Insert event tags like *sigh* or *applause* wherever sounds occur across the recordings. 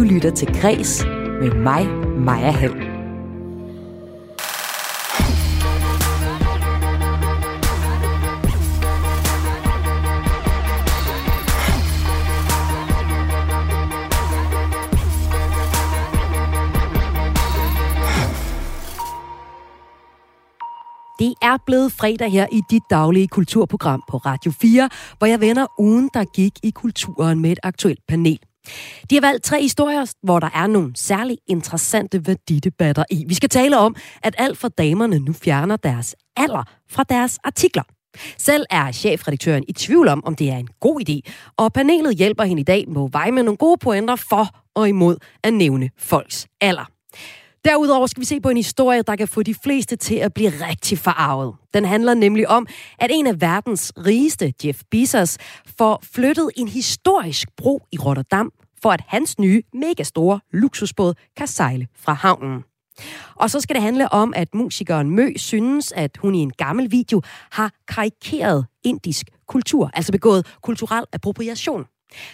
Du lytter til Græs med mig, Maja Hall. Det er blevet fredag her i dit daglige kulturprogram på Radio 4, hvor jeg vender ugen, der gik i kulturen med et aktuelt panel. De har valgt tre historier, hvor der er nogle særlig interessante værdidebatter i. Vi skal tale om, at alt for damerne nu fjerner deres alder fra deres artikler. Selv er chefredaktøren i tvivl om, om det er en god idé, og panelet hjælper hende i dag med at veje med nogle gode pointer for og imod at nævne folks alder. Derudover skal vi se på en historie, der kan få de fleste til at blive rigtig forarvet. Den handler nemlig om, at en af verdens rigeste, Jeff Bezos, får flyttet en historisk bro i Rotterdam, for at hans nye, mega store luksusbåd kan sejle fra havnen. Og så skal det handle om, at musikeren Mø synes, at hun i en gammel video har karikeret indisk kultur, altså begået kulturel appropriation.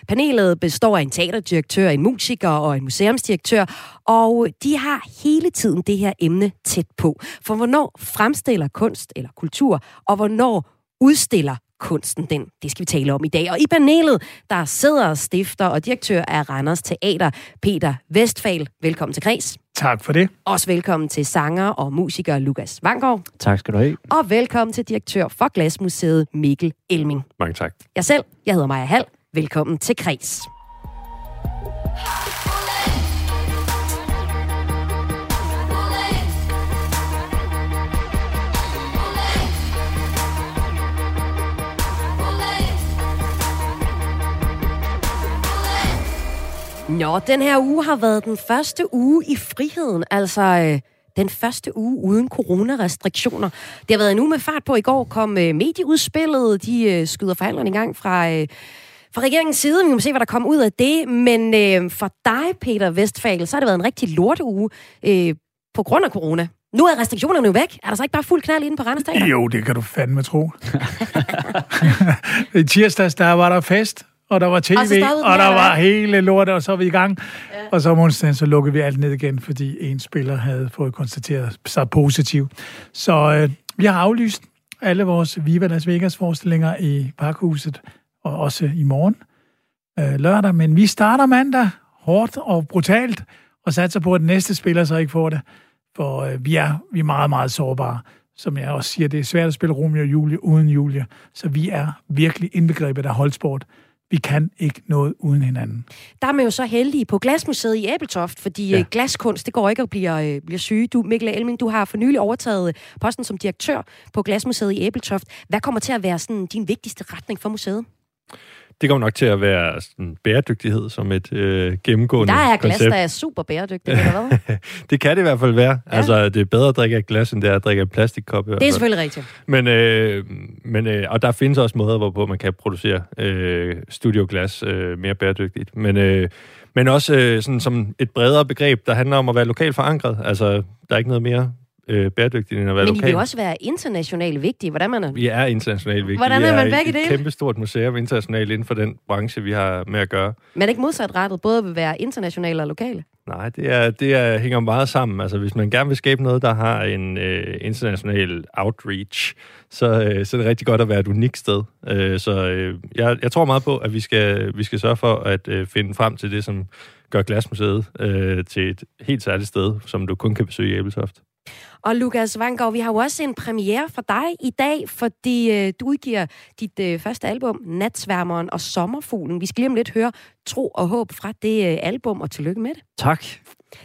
Panelet består af en teaterdirektør, en musiker og en museumsdirektør, og de har hele tiden det her emne tæt på. For hvornår fremstiller kunst eller kultur, og hvornår udstiller kunsten den? Det skal vi tale om i dag. Og i panelet, der sidder stifter og direktør af Randers Teater, Peter Vestfal. Velkommen til Kreds. Tak for det. Også velkommen til sanger og musiker Lukas Vangård. Tak skal du have. Og velkommen til direktør for Glasmuseet Mikkel Elming. Mange tak. Jeg selv, jeg hedder Maja Hall. Velkommen til Kreds. Nå, den her uge har været den første uge i friheden, altså øh, den første uge uden coronarestriktioner. Det har været en uge med fart på. I går kom øh, medieudspillet, de øh, skyder forhandlerne i gang fra... Øh, fra regeringens side, vi må se, hvad der kommer ud af det, men øh, for dig, Peter Vestfagel, så har det været en rigtig lorteuge øh, på grund af corona. Nu er restriktionerne jo væk. Er der så ikke bare fuld knald inde på Randers Teater? Jo, det kan du fandme tro. *laughs* I tirsdags, der var der fest, og der var tv, Og den og der var hele lortet, og så var vi i gang. Ja. Og så om onsdagen, så lukkede vi alt ned igen, fordi en spiller havde fået konstateret sig positiv. Så øh, vi har aflyst alle vores Viva Las Vegas forestillinger i Parkhuset, og også i morgen øh, lørdag. Men vi starter mandag hårdt og brutalt, og satser på, at næste spiller så ikke får det. For øh, vi, er, vi er meget, meget sårbare. Som jeg også siger, det er svært at spille Romeo og Julie uden Julie. Så vi er virkelig indbegrebet af holdsport. Vi kan ikke noget uden hinanden. Der er man jo så heldige på Glasmuseet i Æbeltoft, fordi ja. Ja. glaskunst, det går ikke at blive, øh, blive syge. Du, Mikkel Elming, du har for nylig overtaget øh, posten som direktør på Glasmuseet i Æbeltoft. Hvad kommer til at være sådan, din vigtigste retning for museet? Det kommer nok til at være sådan, bæredygtighed som et øh, gennemgående Der er glas, koncept. der er super bæredygtigt, eller hvad? *laughs* Det kan det i hvert fald være. Ja. Altså, det er bedre at drikke af glas, end det er at drikke af plastikkop. i hvert Det er selvfølgelig rigtigt. Men, øh, men øh, og der findes også måder, hvorpå man kan producere øh, studioglas øh, mere bæredygtigt. Men, øh, men også øh, sådan som et bredere begreb, der handler om at være lokalt forankret. Altså, der er ikke noget mere øh, bæredygtigt, end at være Men I vil lokal. jo også være internationalt vigtige. Hvordan man er... Vi er internationalt vigtige. Hvordan vi er man et, begge et dele? kæmpestort museum internationalt inden for den branche, vi har med at gøre. Man er ikke modsatrettet, både vil være internationale og lokale. Nej, det, er, det er, hænger meget sammen. Altså, hvis man gerne vil skabe noget, der har en øh, international outreach, så, øh, så er det rigtig godt at være et unikt sted. Øh, så øh, jeg, jeg tror meget på, at vi skal, vi skal sørge for at øh, finde frem til det, som gør Glasmuseet øh, til et helt særligt sted, som du kun kan besøge i Æbeltoft. Og Lukas Vanggaard, vi har jo også en premiere for dig i dag, fordi øh, du udgiver dit øh, første album, Natsværmeren og Sommerfuglen. Vi skal lige om lidt høre Tro og Håb fra det øh, album, og tillykke med det. Tak.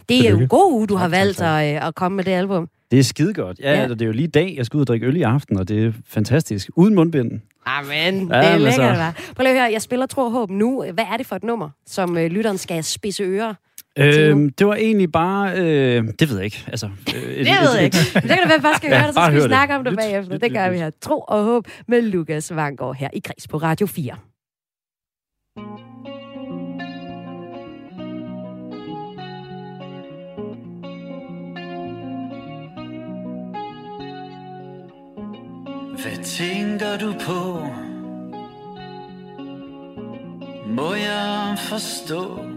Det er jo en god uge, du har Tak, tak, valgt tak. at, øh, at komme med det album. Det er skide godt. Ja, Ja. ja. det er jo lige i dag, jeg skal ud og drikke øl i aften, og det er fantastisk. Uden mundbind. Amen, Ja, det er lækkert, så- hva'? Prøv lige at høre, jeg spiller Tro og Håb nu. Hvad er det for et nummer, som øh, lytteren skal spidse ører? Øhm, det var egentlig bare... Øh, det ved jeg ikke. Altså, øh, et, Det ved jeg ikke. Det kan det være, bare skal Ja, høre det, så skal vi snakke om det bagefter. Det gør vi her. Tro og Håb med Lukas Vanggaard her i Græs på Radio 4. Hvad tænker du på? Må jeg forstå?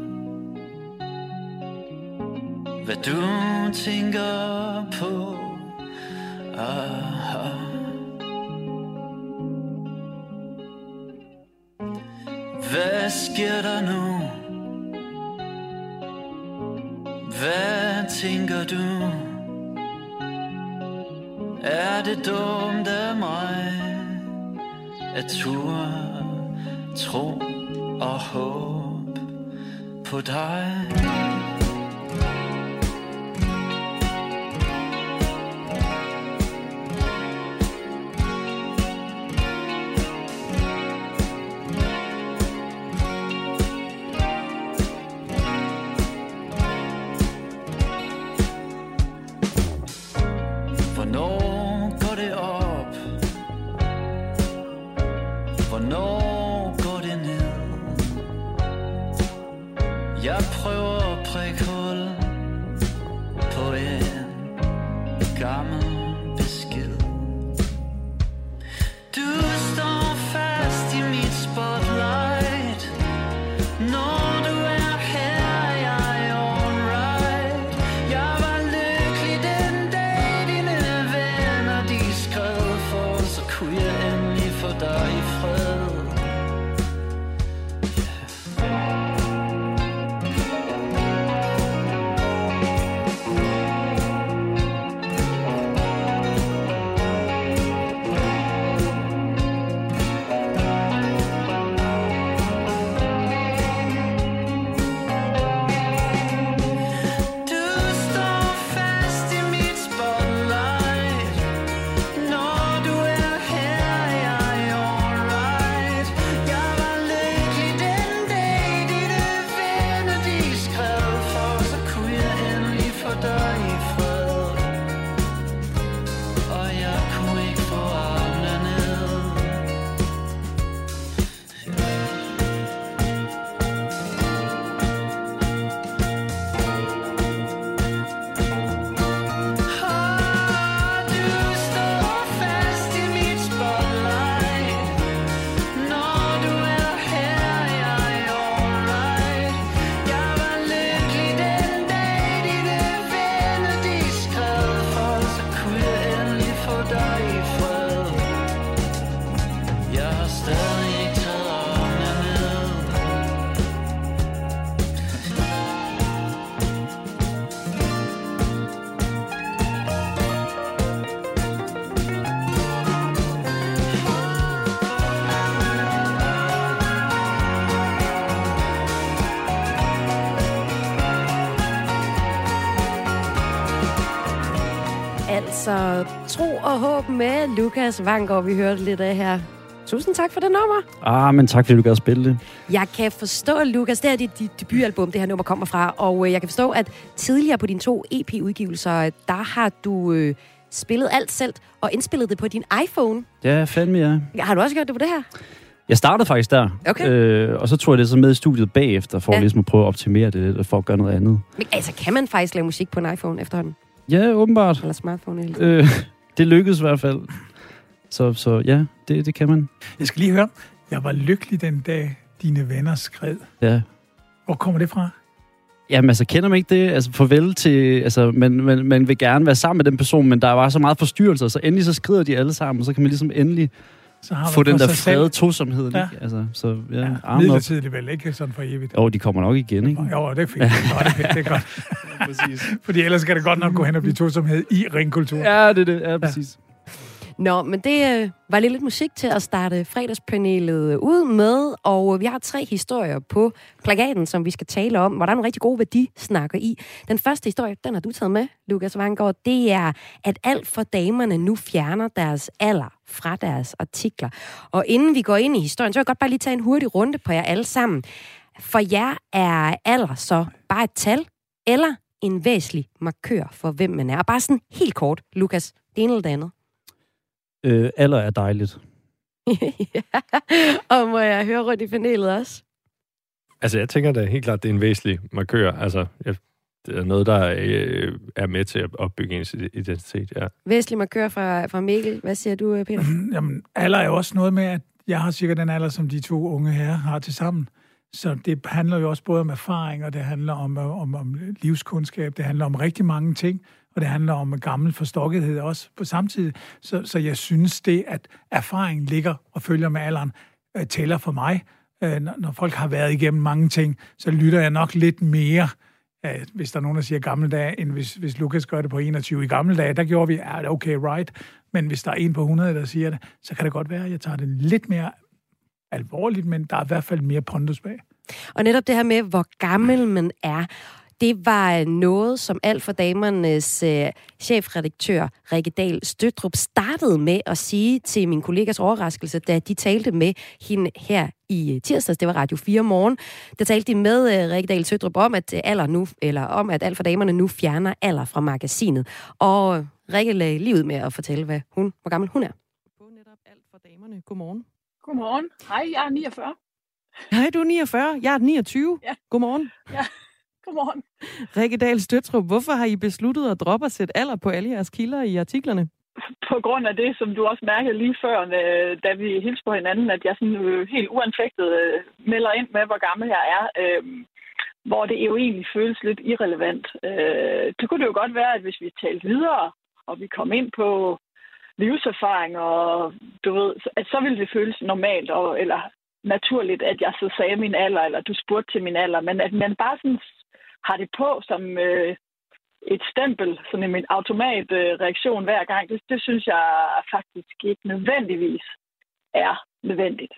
Hvad du tænker på. Aha. Hvad sker der nu? Hvad tænker du? Er det dumt af mig at ture, tro og håb på dig? Altså, tro og håb med Lukas Vangård, vi hørte lidt af her. Tusind tak for det nummer. Ah, men tak fordi du gad spille det. Jeg kan forstå, Lukas, det er dit, dit debutalbum, det her nummer kommer fra, og øh, jeg kan forstå, at tidligere på dine to EP-udgivelser, der har du øh, spillet alt selv og indspillet det på din iPhone. Ja, fandme ja. Har du også gjort det på det her? Jeg startede faktisk der, Okay. øh, og så tog jeg det så med i studiet bagefter, for Ja. ja. ligesom at prøve at optimere det lidt, og for at gøre noget andet. Men, altså, kan man faktisk lave musik på en iPhone efterhånden? Ja, åbenbart. Eller smartphone? Tiden? Øh, *laughs* det lykkedes i hvert fald. Så, så ja, det, det kan man. Jeg skal lige høre. Jeg var lykkelig den dag, dine venner skred. Ja. Hvor kommer det fra? Jamen altså, kender man ikke det? Altså, farvel til... Altså, man, man, man vil gerne være sammen med den person, men der var så meget forstyrrelser, så endelig så skrider de alle sammen, og så kan man ligesom endelig Så har få den der frede tosomhed. Ja. Ja. Altså, så ja, Ja, midlertidigt vel, ikke sådan for evigt. Jo, de kommer nok igen, ikke? Jo, det er fint. *laughs* Nå, det er fint. Det er godt. *laughs* Præcis. Fordi ellers skal det godt nok gå hen og blive tosomhed i ringkultur. Ja, det er det. Ja, præcis. Nå, men det øh, var lige lidt musik til at starte fredagspanelet øh, ud med, og øh, vi har tre historier på plakaten, som vi skal tale om, hvor der er nogle rigtig gode værdisnakker i. Den første historie, den har du taget med, Lukas Vanggaard, det er, at alt for damerne nu fjerner deres alder fra deres artikler. Og inden vi går ind i historien, så vil jeg godt bare lige tage en hurtig runde på jer alle sammen. For jer er alder så bare et tal, eller en væsentlig markør for, hvem man er. Og bare sådan helt kort, Lukas, det ene eller det andet. Øh, alder er dejligt. *laughs* ja. Og må jeg høre rundt i panelet også? Altså, jeg tænker da helt klart, det er en væsentlig markør. Altså, jeg, det er noget, der øh, er med til at opbygge ens identitet, ja. Væsentlig markør fra, fra Mikkel. Hvad siger du, Peter? *clears throat* Jamen, alder er jo også noget med, at jeg har cirka den alder, som de to unge herrer har til sammen. Så det handler jo også både om erfaring, og det handler om, om, om livskundskab, det handler om rigtig mange ting, og det handler om gammel forstokkethed også på samtidig. Så, så jeg synes det, at erfaring ligger og følger med alderen, øh, tæller for mig. Øh, når, når folk har været igennem mange ting, så lytter jeg nok lidt mere, øh, hvis der er nogen, der siger gamle dage, end hvis, hvis Lukas gør det på 21. I gamle dage, der gjorde vi, ah, ja, okay, right. Men hvis der er en på 100, der siger det, så kan det godt være, at jeg tager det lidt mere alvorligt, men der er i hvert fald mere pondus bag. Og netop det her med, hvor gammel man er, det var noget, som alt for damernes øh, chefredaktør Rikke Dahl Støtrup startede med at sige til min kollegas overraskelse, da de talte med hende her i øh, tirsdags, det var Radio 4 morgen. Der talte de med øh, Rikke Dahl Støtrup om, at øh, alder nu, eller om, at alt for damerne nu fjerner alder fra magasinet. Og Rikke lagde livet med at fortælle, hvad hun, hvor gammel hun er. på netop alt for damerne. Godmorgen. Godmorgen. Hej, jeg er 49. Hej, du er 49. Jeg er 29. Ja. Godmorgen. Godmorgen. Rikke Dahl Støtrup, hvorfor har I besluttet at droppe at sætte alder på alle jeres kilder i artiklerne? På grund af det, som du også mærkede lige før, øh, da vi hilste på hinanden, at jeg sådan øh, helt uanfægtet øh, melder ind med, hvor gammel jeg er. Hvor det jo egentlig føles lidt irrelevant. Øh, det kunne det jo godt være, at hvis vi talte videre, og vi kom ind på livserfaring, og du ved, at så ville det føles normalt, og, eller naturligt, at jeg så sagde min alder, eller du spurgte til min alder, men at man bare sådan har det på som øh, et stempel, sådan en automat øh, reaktion hver gang, det, det synes jeg faktisk ikke nødvendigvis er nødvendigt.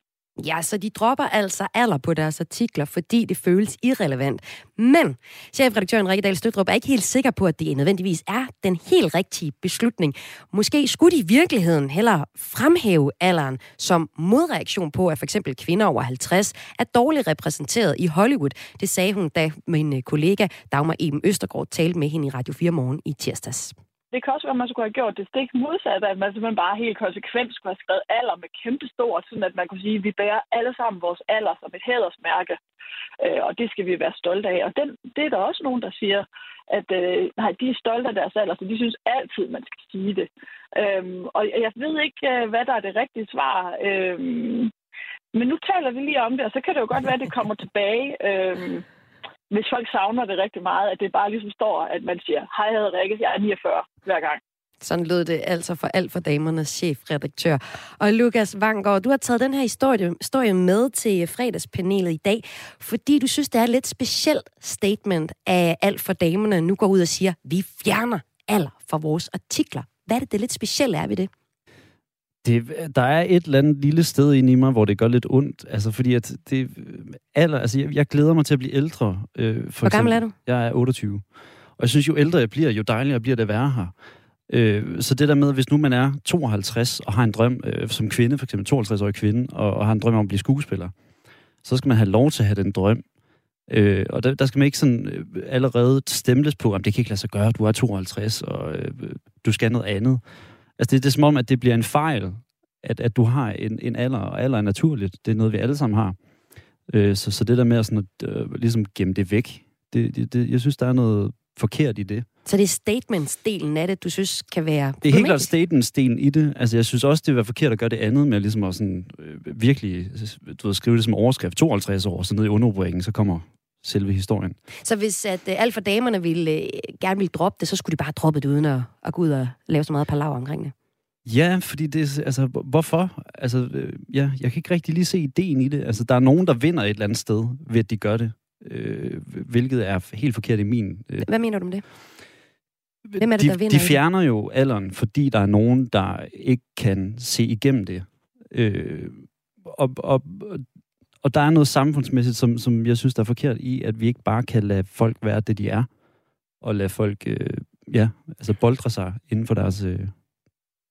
Ja, så de dropper altså alder på deres artikler, fordi det føles irrelevant. Men chefredaktøren Rikke Dahl Støtrup er ikke helt sikker på, at det nødvendigvis er den helt rigtige beslutning. Måske skulle de i virkeligheden hellere fremhæve alderen som modreaktion på, at for eksempel kvinder over 50 er dårligt repræsenteret i Hollywood. Det sagde hun, da min kollega Dagmar Eben Østergaard talte med hende i Radio 4 morgen i tirsdags. Det kan også være, at man skulle have gjort det stik modsat, at man simpelthen bare helt konsekvent skulle have skrevet alder med kæmpe stort, sådan at man kunne sige, at vi bærer alle sammen vores alder som et hædersmærke, øh, og det skal vi være stolte af. Og den, det er der også nogen, der siger, at øh, nej, de er stolte af deres alder, så de synes altid, man skal sige det. Øhm, og jeg ved ikke, øh, hvad der er det rigtige svar. Øhm, men nu taler vi lige om det, og så kan det jo godt være, at det kommer tilbage. Øhm, hvis folk savner det rigtig meget, at det bare ligesom står, at man siger, hej, jeg hedder Rikke, jeg er 49 hver gang. Sådan lød det altså for alt for damernes chefredaktør. Og Lukas Vanggaard, du har taget den her historie, historie med til fredagspanelet i dag, fordi du synes, det er et lidt specielt statement af alt for damerne nu går ud og siger, vi fjerner alder fra vores artikler. Hvad er det, det lidt specielle er ved det? Det, der er et eller andet lille sted inde i mig, hvor det gør lidt ondt. Altså, fordi at det, alder, altså, jeg, jeg glæder mig til at blive ældre. Øh, for Hvor gammel er eksempel. du? Jeg er 28. Og jeg synes, jo ældre jeg bliver, jo dejligere bliver det at være her. Øh, så det der med, hvis nu man er 52 og har en drøm øh, som kvinde, for eksempel 52-årig kvinde, og, og har en drøm om at blive skuespiller, så skal man have lov til at have den drøm. Øh, og der, der skal man ikke sådan øh, allerede stemles på, om det kan ikke lade sig gøre, du er 52, og øh, du skal noget andet. Altså det, det er som om, at det bliver en fejl, at, at du har en, en alder, og alder er naturligt. Det er noget, vi alle sammen har. Øh, så, så det der med at, sådan at øh, ligesom gemme det væk, det, det, det, jeg synes, der er noget forkert i det. Så det er statements-delen af det, du synes kan være Det er helt klart statement-sten i det. Altså, jeg synes også, det vil være forkert at gøre det andet med ligesom at sådan, øh, virkelig du ved, skrive det som overskrift 52 år, så ned i underrubrikken, så kommer selve historien. Så hvis at, øh, alt for damerne ville, øh, gerne ville droppe det, så skulle de bare droppe det uden at, at gå ud og lave så meget palaver omkring det. Ja, fordi det er, altså, hvor- hvorfor? Altså, øh, ja, jeg kan ikke rigtig lige se ideen i det. Altså, der er nogen, der vinder et eller andet sted ved, at de gør det. Øh, hvilket er helt forkert i min... Øh, Hvad mener du om det? Hvem er det, de, der vinder de fjerner jo alderen, fordi der er nogen, der ikke kan se igennem det. Øh, og, og, og der er noget samfundsmæssigt, som, som jeg synes, der er forkert i, at vi ikke bare kan lade folk være det, de er, og lade folk øh, ja, altså boldre sig inden for deres... Øh,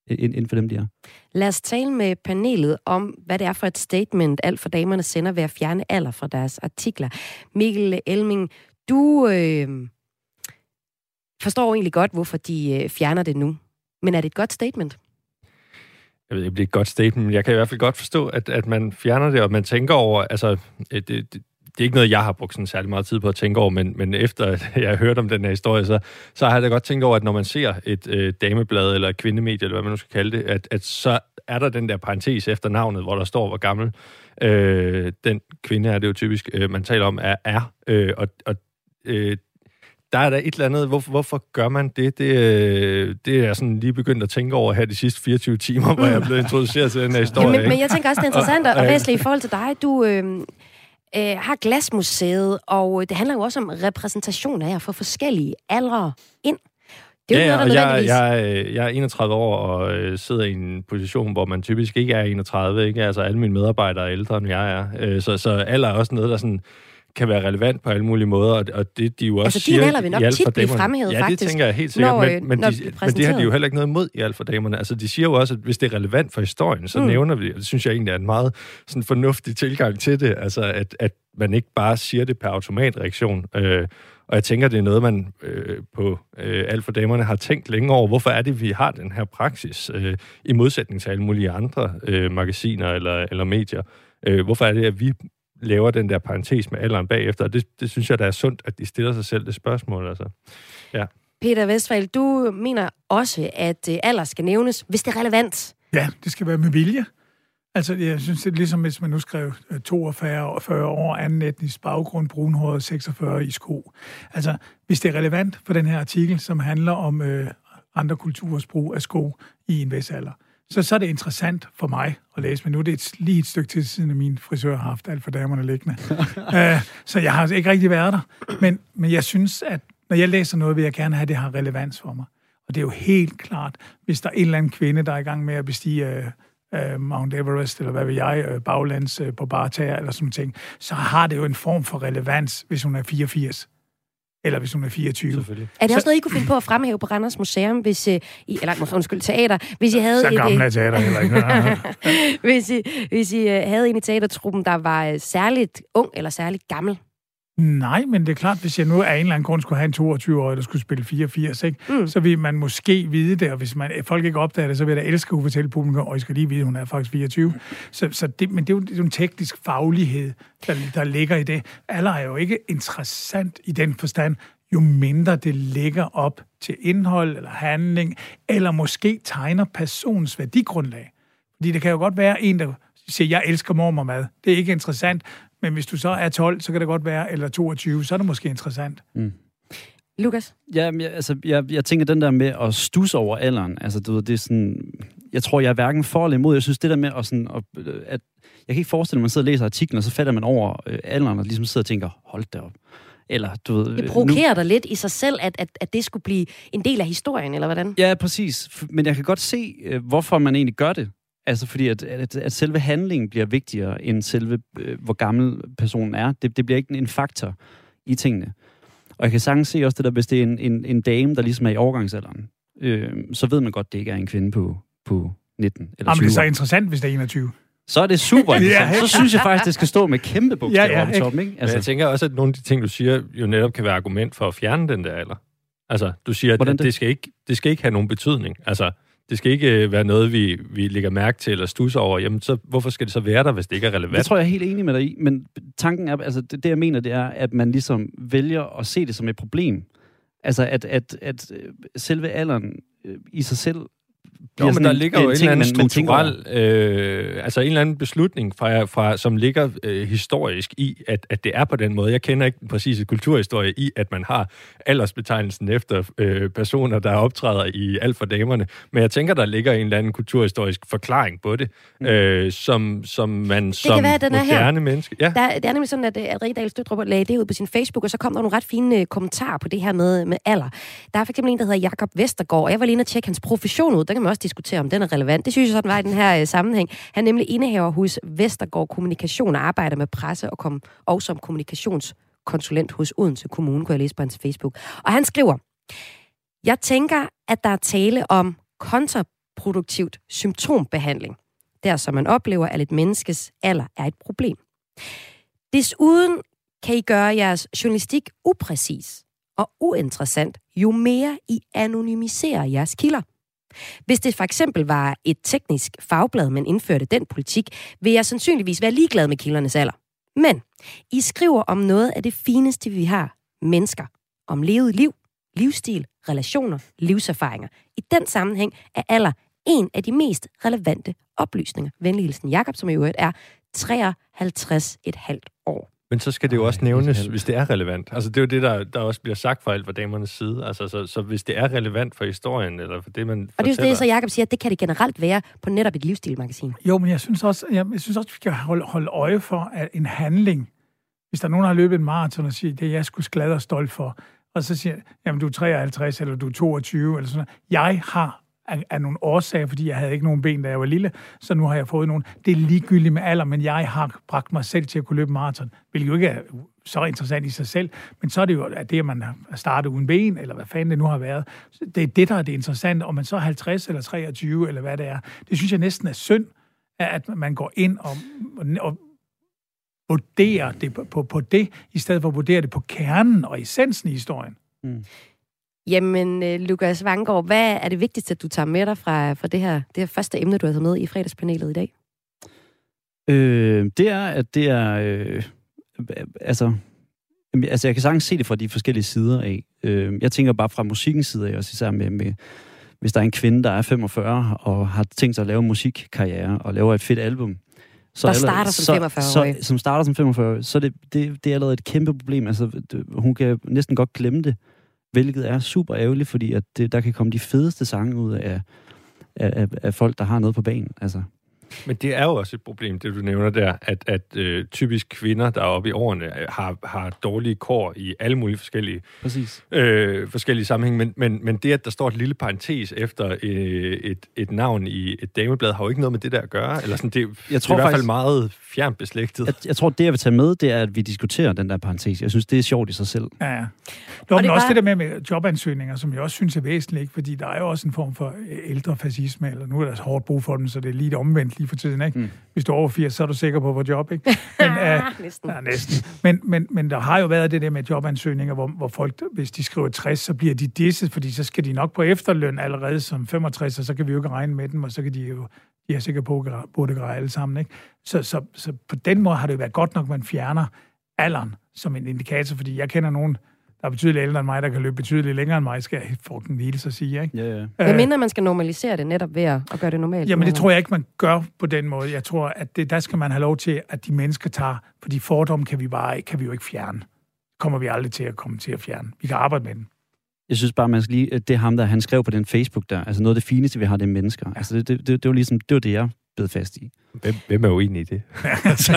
ind- inden for dem, de er. Lad os tale med panelet om, hvad det er for et statement, alt for damerne sender ved at fjerne alder fra deres artikler. Mikkel Elming, du øh, forstår egentlig godt, hvorfor de øh, fjerner det nu. Men er det et godt statement? Jeg ved ikke, om det er et godt statement, men jeg kan i hvert fald godt forstå, at, at man fjerner det, og man tænker over, altså, øh, det, det, det er ikke noget, jeg har brugt sådan særlig meget tid på at tænke over, men, men efter at *laughs* jeg har hørt om den her historie, så, så har jeg da godt tænkt over, at når man ser et øh, dameblad eller et kvindemedie, eller hvad man nu skal kalde det, at, at så er der den der parentes efter navnet, hvor der står, hvor gammel Øh, den kvinde er det jo typisk, øh, man taler om, er er. Øh, og og øh, der er der et eller andet, hvorfor, hvorfor gør man det? Det, øh, det er jeg sådan lige begyndt at tænke over her de sidste 24 timer, hvor jeg er blevet introduceret til den her historie. Ja, men, men jeg tænker også, det er interessant og, væsentligt i forhold til dig. Du øh, øh, har Glasmuseet, og det handler jo også om repræsentation af jer for forskellige aldre ind. Det er jo ja, noget, og der jeg, jeg, øh, jeg er 31 år og øh, sidder i en position, hvor man typisk ikke er 31. Ikke? Altså alle mine medarbejdere er ældre, end jeg er. Øh, så, så alder er også noget, der sådan kan være relevant på alle mulige måder, og, og det de jo også Altså, din siger alder vil nok i Alt tit blive fremhævet, ja, faktisk, det tænker jeg helt sikkert, når, men, øh, men, når de, men det har de jo heller ikke noget imod i alt for damerne. Altså, de siger jo også, at hvis det er relevant for historien, så mm. nævner vi det, og det synes jeg egentlig er en meget sådan, fornuftig tilgang til det, altså at, at man ikke bare siger det per automatreaktion. Øh, og jeg tænker, det er noget, man øh, på øh, alt for damerne har tænkt længe over. Hvorfor er det, vi har den her praksis, øh, i modsætning til alle mulige andre øh, magasiner eller, eller medier? Øh, hvorfor er det, at vi laver den der parentes med alderen bagefter? Og det, det synes jeg, der er sundt, at de stiller sig selv det spørgsmål. Altså. Peter Vestfald, du mener også, at øh, alder skal nævnes, hvis det er relevant. Ja, det skal være med vilje. Altså, jeg synes, det er ligesom, hvis man nu skrev øh, 42 år, 40 år, anden etnisk baggrund, brunhåret, 46 i sko. Altså, hvis det er relevant for den her artikel, som handler om øh, andre kulturers brug af sko i en vis alder, så, så er det interessant for mig at læse, men nu er det et, lige et stykke tid siden, at min frisør har haft alt for damerne liggende. uh, *laughs* så jeg har ikke rigtig været der. Men, men jeg synes, at når jeg læser noget, vil jeg gerne have, at det har relevans for mig. Og det er jo helt klart, hvis der er en eller anden kvinde, der er i gang med at bestige øh, øh, Mount Everest, eller hvad ved jeg, øh, baglands øh, på bartager, eller sådan ting, så har det jo en form for relevans, hvis hun er 84, eller hvis hun er 24. Selvfølgelig. Er det Så- også noget, I kunne finde på at fremhæve på Randers Museum, hvis øh, I, eller undskyld, teater, hvis I havde Så et, gammel øh, er teater heller ikke. *laughs* hvis I, hvis I øh, havde en i teatertruppen, der var særligt ung eller særligt gammel. Nej, men det er klart, hvis jeg nu af en eller anden grund skulle have en 22-årig, der skulle spille 84, ikke? Mm. Så vil man måske vide det, og hvis man, folk ikke opdager det, så vil jeg da elske at fortælle publikum, og I skal lige vide, at hun er faktisk 24. Så, så det, men det er, jo, det er jo en teknisk faglighed, der, der ligger i det. Alder er jo ikke interessant i den forstand, jo mindre det ligger op til indhold eller handling, eller måske tegner persons værdigrundlag. Fordi det kan jo godt være en, der siger, jeg elsker mormormad. Det er ikke interessant, men hvis du så er 12, så kan det godt være, eller 22, så er det måske interessant. Lukas? Ja, jeg, altså, jeg, jeg tænker den der med at stusse over alderen, altså du ved, det er sådan, jeg tror, jeg er hverken for eller imod. Jeg synes, det der med at sådan, at, at jeg kan ikke forestille mig, at man sidder og læser artiklen, og så fatter man over øh, alderen, og ligesom sidder og tænker, hold da op. Eller, du ved... Det øh, provokerer dig lidt i sig selv, at, at, at det skulle blive en del af historien, eller hvordan? Ja, præcis. Men jeg kan godt se, øh, hvorfor man egentlig gør det. Altså fordi, at, at, at selve handlingen bliver vigtigere end selve, øh, hvor gammel personen er. Det, det bliver ikke en faktor i tingene. Og jeg kan sagtens se også det der, hvis det er en, en, en dame, der ligesom er i overgangsalderen, øh, så ved man godt, det ikke er en kvinde på, på 19 eller Jamen, 20 det er så interessant, hvis det er 21. Så er det super *laughs* Ja, interessant. ikke? Så synes jeg faktisk, det skal stå med kæmpe bogstaver Ja, ja, ikke? toppen, ikke? Altså, Men jeg tænker også, at nogle af de ting, du siger, jo netop kan være argument for at fjerne den der alder. Altså, du siger, at det? det, skal ikke, det skal ikke have nogen betydning. Altså, det skal ikke øh, være noget, vi, vi lægger mærke til eller stusser over. Jamen, så, hvorfor skal det så være der, hvis det ikke er relevant? Det tror jeg er helt enig med dig i, men tanken er, altså det, det jeg mener, det er, at man ligesom vælger at se det som et problem. Altså at, at, at øh, selve alderen øh, i sig selv jo, men der en- ligger jo en ting, eller anden strukturel, øh, altså en eller anden beslutning, fra, fra, som ligger øh, historisk i, at, at det er på den måde. Jeg kender ikke den præcise kulturhistorie i, at man har aldersbetegnelsen efter øh, personer, der optræder i alt for damerne. Men jeg tænker, der ligger en eller anden kulturhistorisk forklaring på det, Mm. øh, som, som man som være, den er her. moderne menneske... Ja, Der, det er nemlig sådan, at, at Rigdal Støtrup lagde det ud på sin Facebook, og så kom der nogle ret fine øh, kommentarer på det her med, med alder. Der er for eksempel en, der hedder Jakob Vestergaard, og jeg var lige inde og tjekke hans profession ud. Kan man også diskutere, om den er relevant. Det synes jeg sådan var i den her øh, sammenhæng. Han er nemlig indehaver hos Vestergaard Kommunikation og arbejder med presse og, kom, og som kommunikationskonsulent hos Odense Kommune, kunne jeg læse på hans Facebook. Og han skriver, jeg tænker, at der er tale om kontraproduktivt symptombehandling. Der, som man oplever, at et menneskes alder er et problem. Desuden kan I gøre jeres journalistik upræcis og uinteressant, jo mere I anonymiserer jeres kilder. Hvis det for eksempel var et teknisk fagblad, man indførte den politik, vil jeg sandsynligvis være ligeglad med kildernes alder. Men I skriver om noget af det fineste, vi har. Mennesker. Om levet liv, livsstil, relationer, livserfaringer. I den sammenhæng er alder en af de mest relevante oplysninger. Venlig hilsen Jakob, som i øvrigt er 53,5 år. Men så skal det jo Ej, også nævnes, hvis det er relevant. Altså, det er jo det, der, der også bliver sagt fra alt fra damernes side. Altså, så, så hvis det er relevant for historien, eller for det, man Og det er jo det, så Jacob siger, at det kan det generelt være på netop et livsstilmagasin. Jo, men jeg synes også, jeg, jeg synes også vi skal holde, holde øje for, at en handling, hvis der er nogen, der har løbet en maraton og siger, det er jeg sgu glad og stolt for, og så siger, jamen du er 53, eller du er 22, eller sådan noget. Jeg har af, af nogle årsager, fordi jeg havde ikke nogen ben, da jeg var lille, så nu har jeg fået nogle. Det er ligegyldigt med alder, men jeg har bragt mig selv til at kunne løbe maraton, hvilket jo ikke er så interessant i sig selv, men så er det jo at det, at man har startet uden ben, eller hvad fanden det nu har været. Det er det, der er det interessante, om man så er 50 eller 23, eller hvad det er. Det synes jeg næsten er synd, at man går ind og, og vurderer det på, på, på det, i stedet for at vurdere det på kernen og essensen i historien. Mm. Jamen, øh, Lukas Vangård, hvad er det vigtigste, at du tager med dig fra, fra det, her, det her første emne, du har taget med i fredagspanelet i dag? Øh, det er, at det er... Øh, altså, altså, jeg kan sagtens se det fra de forskellige sider af. Øh, jeg tænker bare fra musikkens side af, også især med, med, hvis der er en kvinde, der er 45 og har tænkt sig at lave musikkarriere og laver et fedt album. Så Der allerede- starter som 45-årig. Så, som starter som 45 så det, det, det er allerede et kæmpe problem. Altså, det, hun kan næsten godt glemme det, hvilket er super ærgerligt, fordi at det, der kan komme de fedeste sange ud af, af, af, af folk, der har noget på banen. Altså. Men det er jo også et problem, det du nævner der, at, at øh, typisk kvinder, der er oppe i årene, øh, har, har dårlige kår i alle mulige forskellige, Præcis. øh, forskellige sammenhæng. Men, men, men det, at der står et lille parentes efter øh, et, et navn i et dameblad, har jo ikke noget med det der at gøre. Eller sådan, det, jeg tror det er i hvert fald meget fjernt beslægtet. Jeg, jeg tror, det jeg vil tage med, det er, at vi diskuterer den der parentes. Jeg synes, det er sjovt i sig selv. Ja, ja. Nå, det men også var- det der med, med jobansøgninger, som jeg også synes er væsentligt, ikke? fordi der er jo også en form for øh, ældre fascisme, eller nu er der så hårdt brug for dem, så det er lige det omvendt lige for tiden. Ikke? Mm. Hvis du er over 80, så er du sikker på at få job. Ikke? Men, *laughs* uh, Næsten. ja, næsten. Men, men, men der har jo været det der med jobansøgninger, hvor, hvor folk, hvis de skriver 60, så bliver de disset, fordi så skal de nok på efterløn allerede som 65, og så kan vi jo ikke regne med dem, og så kan de jo de er sikkert på burde greje alle sammen. Ikke? Så, så, så på den måde har det jo været godt nok, at man fjerner alderen som en indikator, fordi jeg kender nogen, der er betydeligt ældre end mig, der kan løbe betydeligt længere end mig, skal jeg fucking lige så sige. Ikke? Ja, ja. Hvad mindre man skal normalisere det netop ved at, gøre det normalt? Jamen, det tror jeg ikke, man gør på den måde. Jeg tror, at det, der skal man have lov til, at de mennesker tager, for de fordomme kan vi, bare, kan vi jo ikke fjerne. Kommer vi aldrig til at komme til at fjerne. Vi kan arbejde med den. Jeg synes bare, man skal lige... Det er ham, der han skrev på den Facebook der. Altså noget af det fineste, vi har, det er mennesker. Altså det, det, det, det var ligesom... Det var det, jeg bed fast i. Hvem, hvem er uenig i det? *laughs* altså.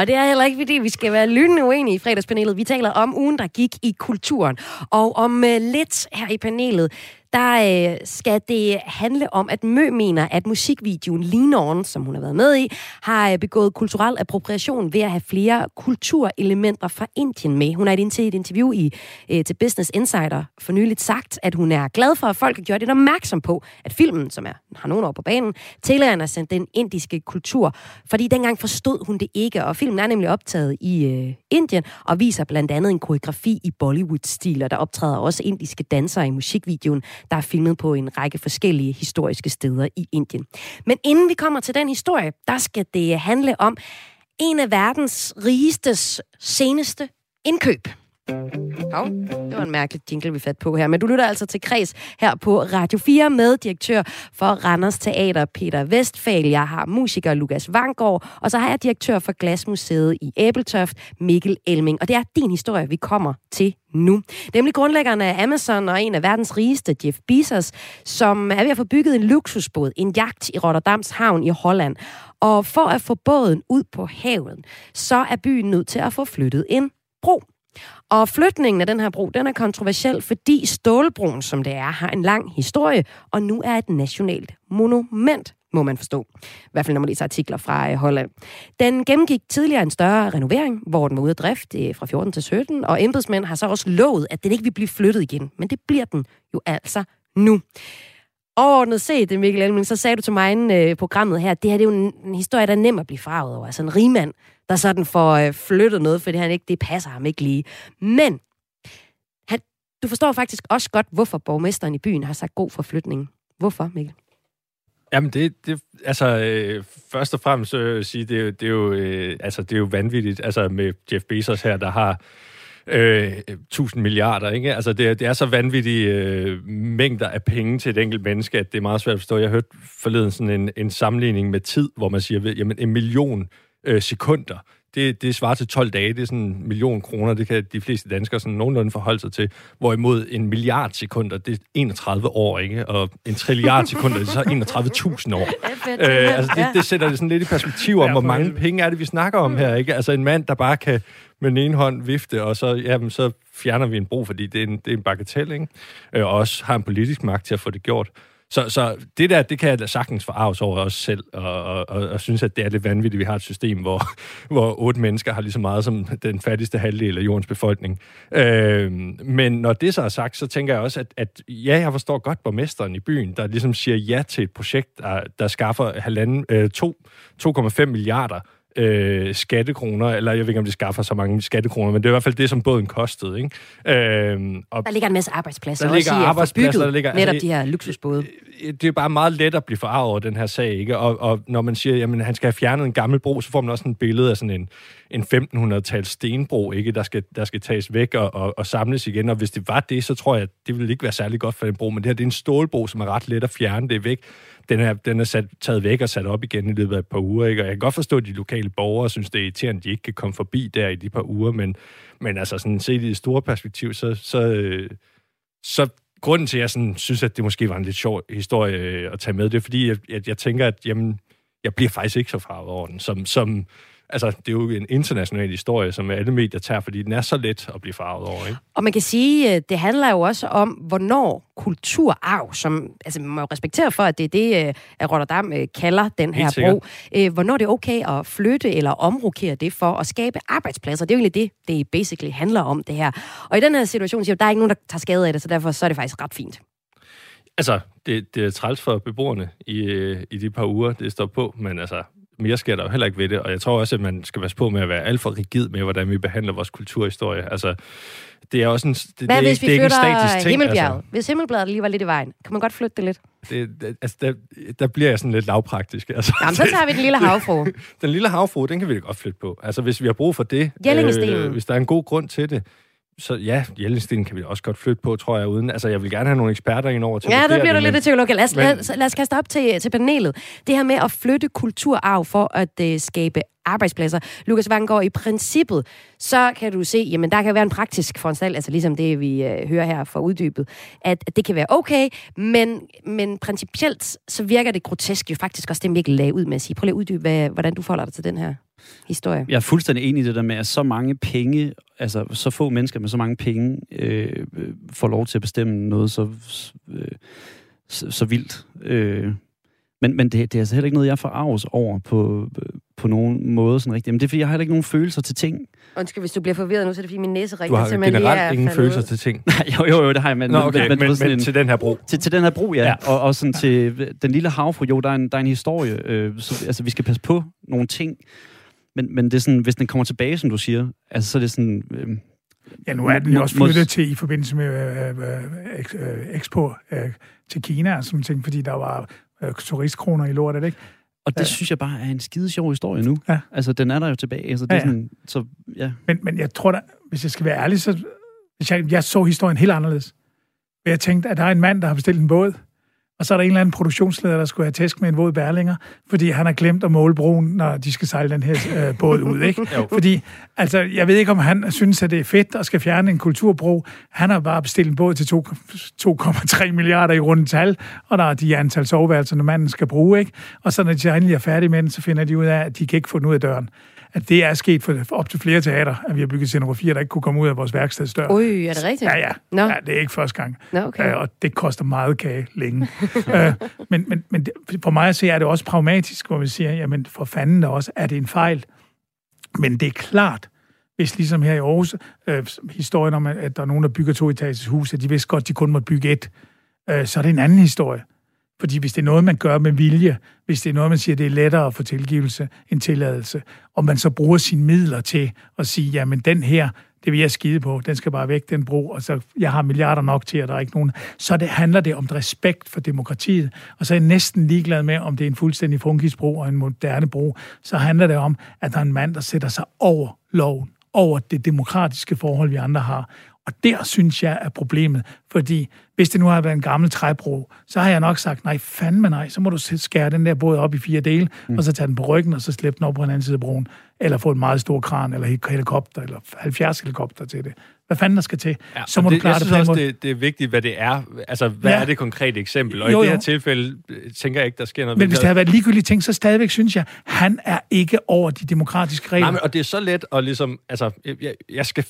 Og det er heller ikke, fordi vi skal være lynende uenige i fredagspanelet. Vi taler om ugen, der gik i kulturen. Og om øh, lidt her i panelet, der øh, skal det handle om, at Mø mener, at musikvideoen Lean On, som hun har været med i, har øh, begået kulturel appropriation ved at have flere kulturelementer fra Indien med. Hun har i et interview i, øh, til Business Insider for nyligt sagt, at hun er glad for, at folk har gjort det opmærksom på, at filmen, som er, har nogle år på banen, tilegner sig den indiske kultur. Fordi dengang forstod hun det ikke, og filmen er nemlig optaget i øh, Indien, og viser blandt andet en koreografi i Bollywood-stil, og der optræder også indiske dansere i musikvideoen, der er filmet på en række forskellige historiske steder i Indien. Men inden vi kommer til den historie, der skal det handle om en af verdens rigestes seneste indkøb. Hov, det var en mærkelig jingle, vi fat på her. Men du lytter altså til Kreds her på Radio 4 med direktør for Randers Teater, Peter Vestfal. Jeg har musiker Lukas Vangård, og så har jeg direktør for Glasmuseet i Æbeltoft, Mikkel Elming. Og det er din historie, vi kommer til nu. Nemlig grundlæggeren af Amazon og en af verdens rigeste, Jeff Bezos, som er ved at få bygget en luksusbåd, en jagt i Rotterdams havn i Holland. Og for at få båden ud på havet, så er byen nødt til at få flyttet en bro. Og flytningen af den her bro, den er kontroversiel, fordi Stålbroen, som det er, har en lang historie, og nu er et nationalt monument, må man forstå. I hvert fald når man læser artikler fra øh, Holland. Den gennemgik tidligere en større renovering, hvor den var ude af drift øh, fra 14 til 17, og embedsmænd har så også lovet, at den ikke vil blive flyttet igen. Men det bliver den jo altså nu. Overordnet set, Mikkel Elming, så sagde du til mig inden øh, programmet her, det her det er jo en, en historie, der er nem at blive farvet over. Altså en rigmand, der sådan får øh, flyttet noget, fordi han ikke, det passer ham ikke lige. Men han, du forstår faktisk også godt, hvorfor borgmesteren i byen har sagt god for flytningen. Hvorfor, Mikkel? Jamen, det, det altså, øh, først og fremmest øh, sige, det, er det, er jo, øh, altså, det er jo vanvittigt, altså med Jeff Bezos her, der har øh, 1000 milliarder, ikke? Altså, det, er- det er så vanvittige øh, mængder af penge til et enkelt menneske, at det er meget svært at forstå. Jeg hørte forleden sådan en, en sammenligning med tid, hvor man siger, jamen en million øh, sekunder, det, det svarer til 12 dage, det er sådan en million kroner, det kan de fleste danskere sådan nogenlunde forholde sig til. Hvorimod en milliard sekunder, det er 31 år, ikke? Og en trilliard sekunder, det er så 31.000 år. *laughs* Øh, altså det, det sætter det sådan lidt i perspektiv om, hvor mange penge er det, vi snakker om her, ikke? Altså en mand, der bare kan med den ene hånd vifte, og så, jamen, så fjerner vi en bro, fordi det er en, det er en bagatell, ikke? Øh, og også har en politisk magt til at få det gjort. Så, så det der, det kan jeg da sagtens forarves over os selv, og, og, og, og synes, at det er lidt vanvittigt, at vi har et system, hvor, *laughs* hvor otte mennesker har lige så meget som den fattigste halvdel af jordens befolkning. Øh, men når det så er sagt, så tænker jeg også, at, at ja, jeg forstår godt borgmesteren i byen, der ligesom siger ja til et projekt, der, der skaffer halvanden, øh, 2,5 milliarder øh, skattekroner, eller jeg ved ikke, om de skaffer så mange skattekroner, men det er i hvert fald det, som båden kostede. Ikke? Øh, og Der ligger en masse arbejdspladser Der også ligger at få arbejdspladser, der ligger- netop altså, de her luksusbåde. det er bare meget let at blive forarvet over den her sag, ikke? Og, og når man siger, jamen han skal have fjernet en gammel bro, så får man også en billede af sådan en, en 1500-tals stenbro, ikke? Der skal, der skal tages væk og, og, og samles igen. Og hvis det var det, så tror jeg, at det ville ikke være særlig godt for den bro. Men det her, det er en stålbro, som er ret let at fjerne. Det væk. Den er, den er sat, taget væk og sat op igen i løbet af et par uger, ikke? Og jeg kan godt forstå, at de lokale borgere synes, det er irriterende, at de ikke kan komme forbi der i de par uger. Men, men altså sådan set i det store perspektiv, så, så, øh, så grunden til, at jeg sådan, synes, at det måske var en lidt sjov historie øh, at tage med, det er fordi, at, jeg, jeg tænker, at jamen, jeg bliver faktisk ikke så farvet over den. Som, som, altså, det er jo en international historie, som alle medier tager, fordi den er så let at blive farvet over. Ikke? Og man kan sige, at det handler jo også om, hvornår kulturarv, som altså, man må jo respektere for, at det er det, øh, at Rotterdam øh, kalder den her bro, øh, hvornår det er okay at flytte eller omrokere det for at skabe arbejdspladser. Det er jo egentlig det, det basically handler om, det her. Og i den her situation siger jeg, der er ikke nogen, der tager skade af det, så derfor så er det faktisk ret fint. Altså, det, det er træls for beboerne i, øh, i de par uger, det står på, men altså, mere sker der jo heller ikke ved det, og jeg tror også, at man skal passe på med at være alt for rigid med, hvordan vi behandler vores kulturhistorie. Altså, det er også en, det, Hvad det er hvis ikke, vi det er ikke en statisk ting. Himmelbjerget? Altså. Hvis Himmelbjerget lige var lidt i vejen, kan man godt flytte det lidt? Det, det, altså, der, der bliver jeg sådan lidt lavpraktisk. Altså, Jamen, så tager vi den lille *laughs* havfru. Den lille havfru, den kan vi da godt flytte på. Altså, hvis vi har brug for det, øh, hvis der er en god grund til det, så ja, Jellingstenen kan vi også godt flytte på, tror jeg, uden... Altså, jeg vil gerne have nogle eksperter ind over til Ja, der bliver du det, lidt men-. Okay, lad os, men- lad, lad os kaste op til, til panelet. Det her med at flytte kulturarv for at uh, skabe arbejdspladser. Lukas Vangård, i princippet, så kan du se, jamen der kan være en praktisk foranstaltning, altså ligesom det, vi uh, hører her for uddybet, at, at det kan være okay, men, men principielt, så virker det grotesk jo faktisk også, det Mikkel lagde ud med at sige. Prøv lige at uddybe, hvad, hvordan du forholder dig til den her historie. Jeg er fuldstændig enig i det der med, at så mange penge, altså så få mennesker med så mange penge, øh, øh, får lov til at bestemme noget så, øh, så, så vildt. Øh, men men det, det er altså heller ikke noget, jeg forarves over på, på nogen måde sådan rigtigt. Men det er, fordi jeg har heller ikke nogen følelser til ting. Undskyld, hvis du bliver forvirret nu, så er det fordi min næse Du rigtig har simpelthen lige er generelt ingen følelser ud. til ting. *laughs* Nej, jo, jo, jo, det har jeg. Men, Nå, okay, men, du ved, men, sådan en- til den her bro. Til, til den her bro, ja. Ja. ja. Og, og sådan til den lille havfru, jo, der er en, der er en historie. Øh, så, altså, vi skal passe på nogle ting. Men, men det er sådan, hvis den kommer tilbage, som du siger, altså, så er det sådan... Øh, Ja, nu er den jo også flyttet til i forbindelse med øh, øh, øh, Expo øh, til Kina og sådan ting, fordi der var øh, turistkroner i lortet, ikke? og det Ja. synes jeg bare er en skide sjov historie nu. Ja. Altså, den er der jo tilbage. Altså, det er Ja, ja. sådan, så, ja. Men, men jeg tror da, hvis jeg skal være ærlig, så hvis jeg, jeg så historien helt anderledes. Jeg tænkte, at der er en mand, der har bestilt en båd, og så er der en eller anden produktionsleder, der skulle have tæsk med en våd bærlinger, fordi han har glemt at måle broen, når de skal sejle den her øh, båd ud, ikke? *laughs* Fordi, altså, jeg ved ikke, om han synes, at det er fedt at skal fjerne en kulturbro. Han har bare bestilt en båd til to- 2,3 milliarder i runde tal, og der er de antal soveværelser, når manden skal bruge, ikke? Og så når de endelig er færdige med den, så finder de ud af, at de kan ikke få den ud af døren. At det er sket for, op til flere teater, at vi har bygget scenografier, der ikke kunne komme ud af vores værkstedsdør. Ui, er det rigtigt? Ja, ja. Nå. ja. det er ikke første gang. Nå, okay. Øh, og det koster meget kage længe. *laughs* øh, men men, men for mig at se, er det også pragmatisk, hvor vi siger, jamen for fanden også, er det en fejl. Men det er klart, hvis ligesom her i Aarhus, øh, historien om, at der er nogen, der bygger to etages hus, at de vidste godt, de kun måtte bygge et, øh, så er det en anden historie. Fordi hvis det er noget, man gør med vilje, hvis det er noget, man siger, det er lettere at få tilgivelse end tilladelse, og man så bruger sine midler til at sige, jamen den her, det vil jeg skide på, den skal bare væk, den bro, og så jeg har milliarder nok til, at der er ikke nogen. Så det handler det om respekt for demokratiet, og så er jeg næsten ligeglad med, om det er en fuldstændig funkisbro og en moderne bro. Så handler det om, at der er en mand, der sætter sig over loven over det demokratiske forhold, vi andre har. Og der synes jeg er problemet, fordi hvis det nu har været en gammel træbro, så har jeg nok sagt, nej, fandme nej, så må du skære den der båd op i fire dele, mm. og så tage den på ryggen, og så slippe den op på en anden side af broen, eller få en meget stor kran, eller he- helikopter, eller 70 helikopter til det. Hvad fanden der skal til? Ja, så må det, du klare jeg det synes på også, det, det er vigtigt, hvad det er. Altså, hvad Ja. ja. er det konkrete eksempel? Og Jo, i det jo. her tilfælde øh, tænker jeg ikke, der sker noget. Men hvis det havde været ligegyldige ting, så stadigvæk synes jeg, han er ikke over de demokratiske regler. Nej, men, og det er så let at ligesom, altså, jeg, jeg skal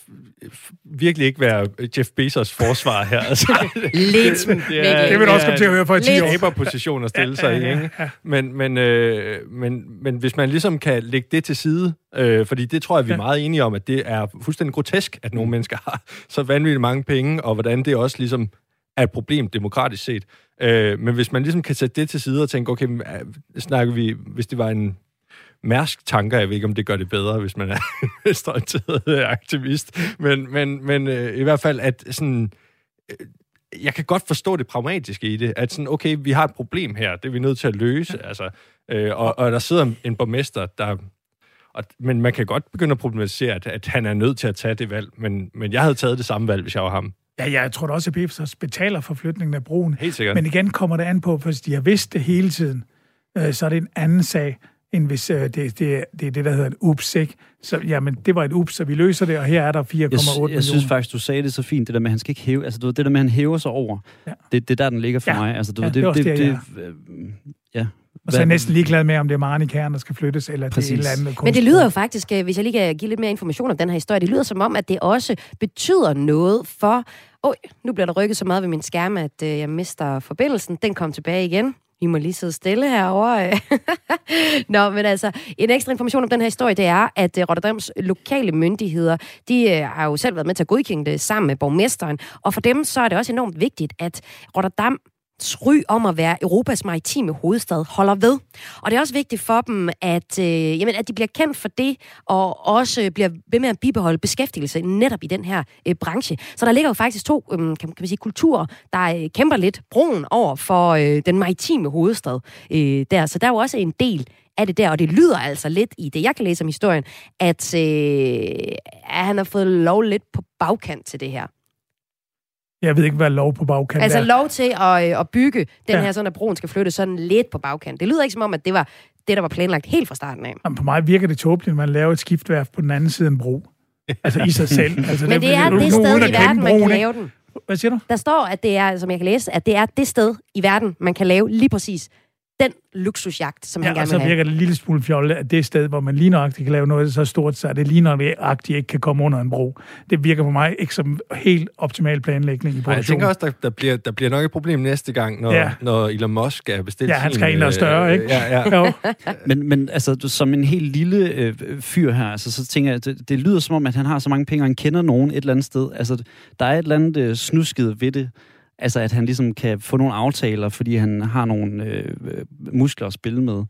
virkelig ikke være Jeff Bezos forsvar her. Altså, *laughs* Lidt, det, Mikkel. er, det vil du også komme til at høre for i 10 Lidt. år. taberposition at stille sig i, ikke? Men, men, øh, men, men hvis man ligesom kan lægge det til side, øh, fordi det tror jeg, vi er meget enige om, at det er fuldstændig grotesk, at nogle mennesker har *laughs* så vanvittigt mange penge, og hvordan det også ligesom er et problem demokratisk set. Øh, men hvis man ligesom kan sætte det til side og tænke, okay, øh, snakker vi, hvis det var en Mærsk tanker, jeg ved ikke, om det gør det bedre, hvis man er *laughs* venstreorienteret aktivist, men, men, men øh, i hvert fald, at sådan, øh, jeg kan godt forstå det pragmatiske i det, at sådan, okay, vi har et problem her, det er vi nødt til at løse, altså, øh, og, og der sidder en borgmester, der og, men man kan godt begynde at problematisere, at, at han er nødt til at tage det valg, men, men jeg havde taget det samme valg, hvis jeg var ham. Ja, jeg tror da også, at Befsos betaler for flytningen af broen. Helt sikkert. Men igen kommer det an på, hvis de har vidst det hele tiden, øh, så er det en anden sag, end hvis øh, det, det, det er det, der hedder en ups, ikke? Så jamen, det var et ups, så vi løser det, og her er der 4,8 Jeg, millioner. jeg synes faktisk, du sagde det så fint, det der med, at han skal ikke hæve, altså du ved, det der med, at han hæver sig over, Ja. ja. det, det er der, den ligger for Ja. ja. mig. Altså, du Ja, ved, det også det, der, det, øh, ja. Og så er jeg næsten ligeglad med, om det er Marnikæren, der skal flyttes, eller det er Præcis. et eller andet Men det lyder jo faktisk, øh, hvis jeg lige kan give lidt mere information om den her historie, det lyder som om, at det også betyder noget for... Oj, nu bliver der rykket så meget ved min skærm, at øh, jeg mister forbindelsen. Den kom tilbage igen. I må lige sidde stille herovre. *laughs* Nå, men altså, en ekstra information om den her historie, det er, at øh, Rotterdams lokale myndigheder, de øh, har jo selv været med til at godkende det sammen med borgmesteren. Og for dem, så er det også enormt vigtigt, at Rotterdam ry om at være Europas maritime hovedstad holder ved. Og det er også vigtigt for dem, at, øh, jamen, at de bliver kendt for det, og også bliver ved med at bibeholde beskæftigelse netop i den her øh, branche. Så der ligger jo faktisk to øh, kan, kan man sige, kulturer, der øh, kæmper lidt broen over for øh, den maritime hovedstad øh, der. Så der er jo også en del af det der, og det lyder altså lidt i det, jeg kan læse om historien, at, øh, at han har fået lov lidt på bagkant til det her. Jeg ved ikke, hvad lov på bagkant Altså er. lov til at, øh, at bygge den Ja. her, sådan at broen skal flytte sådan lidt på bagkant. Det lyder ikke som om, at det var det, der var planlagt helt fra starten af. Jamen, på mig virker det tåbeligt, at man laver et skiftværft på den anden side af en bro. Altså i sig *laughs* selv. Altså, Men det er nu- det sted i verden, man kan lave den. Hvad siger du? Der står, at det er, som jeg kan læse, at det er det sted i verden, man kan lave lige præcis den luksusjagt, som Ja, han gerne så vil have. virker det en lille smule fjollet, at det sted, hvor man lige nøjagtigt kan lave noget så stort, så er det lige nøjagtigt ikke kan komme under en bro. Det virker på mig ikke som helt optimal planlægning i Nej, jeg produktionen. tænker også, der, der, bliver, der bliver nok et problem næste gang, når, Ja. ja. når Elon Musk er bestilt Ja, han skal ind og øh, større, ikke? Ja, ja. Jo. *laughs* Men, men altså, du, som en helt lille øh, fyr her, altså, så tænker jeg, det, det lyder som om, at han har så mange penge, og han kender nogen et eller andet sted. Altså, der er et eller andet øh, snusket ved det. Altså, at han ligesom kan få nogle aftaler, fordi han har nogle øh, øh, muskler at spille med.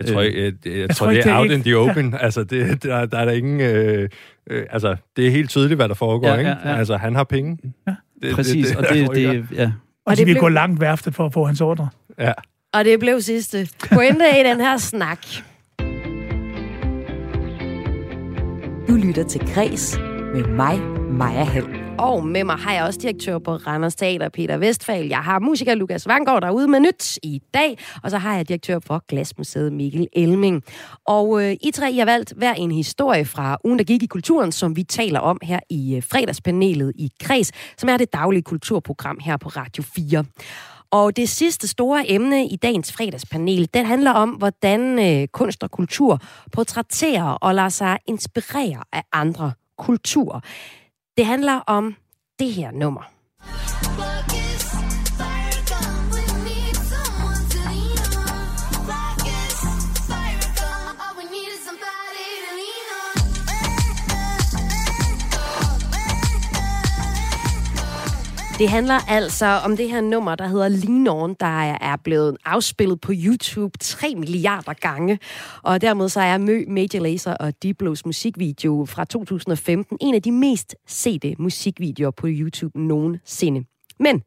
Jeg tror, jeg, jeg, jeg, jeg tror tror, ikke, det det er out ikke- in the open. Altså, det, der, der er der ingen... Øh, øh, altså, det er helt tydeligt, hvad der foregår, Ja, ikke? ja, ja. Altså, han har penge. Ja. Det, Præcis, og det, det, ja. Og, Og de det vil blev- gå langt værftet for at få hans ordre. Ja. Og det blev sidste pointe i den her snak. Du lytter til Græs med mig, Maja Hall. Og med mig har jeg også direktør på Randers Teater, Peter Vestfald. Jeg har musiker Lukas Vangård derude med nyt i dag. Og så har jeg direktør for Glasmuseet Mikkel Elming. Og øh, I tre I har valgt hver en historie fra ugen, der gik i kulturen, som vi taler om her i øh, fredagspanelet i Kreds, som er det daglige kulturprogram her på Radio 4. Og det sidste store emne i dagens fredagspanel, den handler om, hvordan øh, kunst og kultur portrætterer og lader sig inspirere af andre kulturer. Det handler om det her nummer. Det handler altså om det her nummer, der hedder Lean On, der er blevet afspillet på YouTube 3 milliarder gange. Og dermed så er Mø, Major Lazer og Diplos musikvideo fra 2015 en af de mest sete musikvideoer på YouTube nogensinde. Men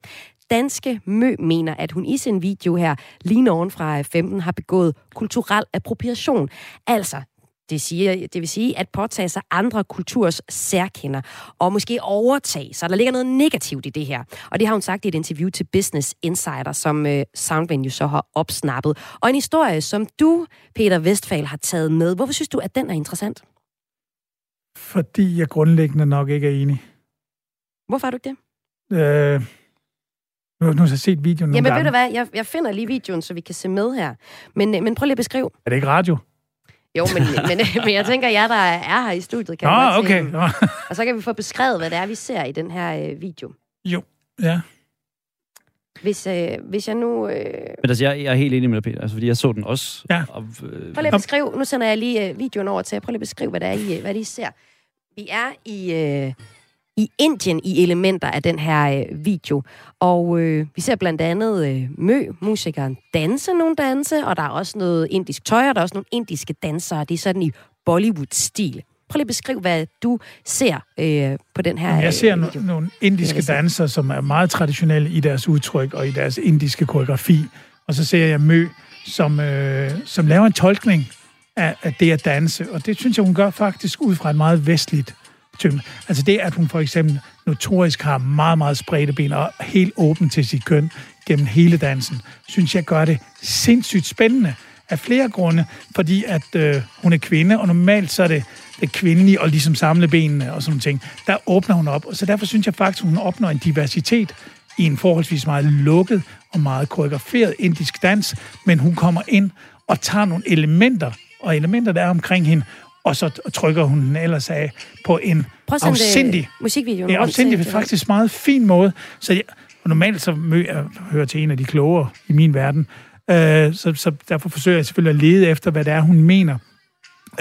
danske Mø mener, at hun i sin video her, lige oven fra 15, har begået kulturel appropriation. Altså, det, siger, det vil sige at påtage sig andre kulturs særkender, og måske overtage sig. Der ligger noget negativt i det her. Og det har hun sagt i et interview til Business Insider, som øh, Soundvenue så har opsnappet. Og en historie, som du, Peter Westphal, har taget med. Hvorfor synes du, at den er interessant? Fordi jeg grundlæggende nok ikke er enig. Hvorfor er du ikke det? Øh, nu, nu har jeg set videoen nogle Jamen ved gange. du hvad, jeg, jeg finder lige videoen, så vi kan se med her. Men, øh, men prøv lige at beskrive. Er det ikke radio? Jo, men, *laughs* men, men jeg tænker, jer, der er her i studiet, kan Nå, godt se okay. Nå. *laughs* Og så kan vi få beskrevet, hvad det er, vi ser i den her øh, video. Jo, ja. Hvis, øh, hvis jeg nu... Øh, Men altså, jeg, jeg er helt enig med dig, Peter, altså, fordi jeg så den også. Ja. Og, øh, prøv lige at beskrive... Nu sender jeg lige øh, videoen over til jer. Prøv lige at beskrive, hvad det er, I, øh, hvad det er, I ser. Vi er i, øh, i Indien i elementer af den her øh, video. Og øh, vi ser blandt andet øh, Mø, musikeren, danse nogle danse, og der er også noget indisk tøj, og der er også nogle indiske dansere. Det er sådan i Bollywood-stil. Prøv lige at beskrive, hvad du ser øh, på den her Jeg ser øh, no- nogle indiske er dansere, som er meget traditionelle i deres udtryk og i deres indiske koreografi. Og så ser jeg Mø, som, øh, som laver en tolkning af, af det at danse. Og det synes jeg, hun gør faktisk ud fra et meget vestligt tyngde. Altså det, at hun for eksempel notorisk har meget, meget spredte ben og helt åben til sit køn gennem hele dansen, synes jeg gør det sindssygt spændende af flere grunde, fordi at øh, hun er kvinde, og normalt så er det det kvindelige og ligesom samle benene og sådan ting. Der åbner hun op, og så derfor synes jeg faktisk, at hun opnår en diversitet i en forholdsvis meget lukket og meget koreograferet indisk dans, men hun kommer ind og tager nogle elementer, og elementer, der er omkring hende, og så trykker hun den ellers af på en afsindig rundt til- afsindig faktisk meget fin måde. Så jeg, normalt så mø, jeg hører til en af de klogere i min verden, øh, så, så derfor forsøger jeg selvfølgelig at lede efter, hvad det er, hun mener.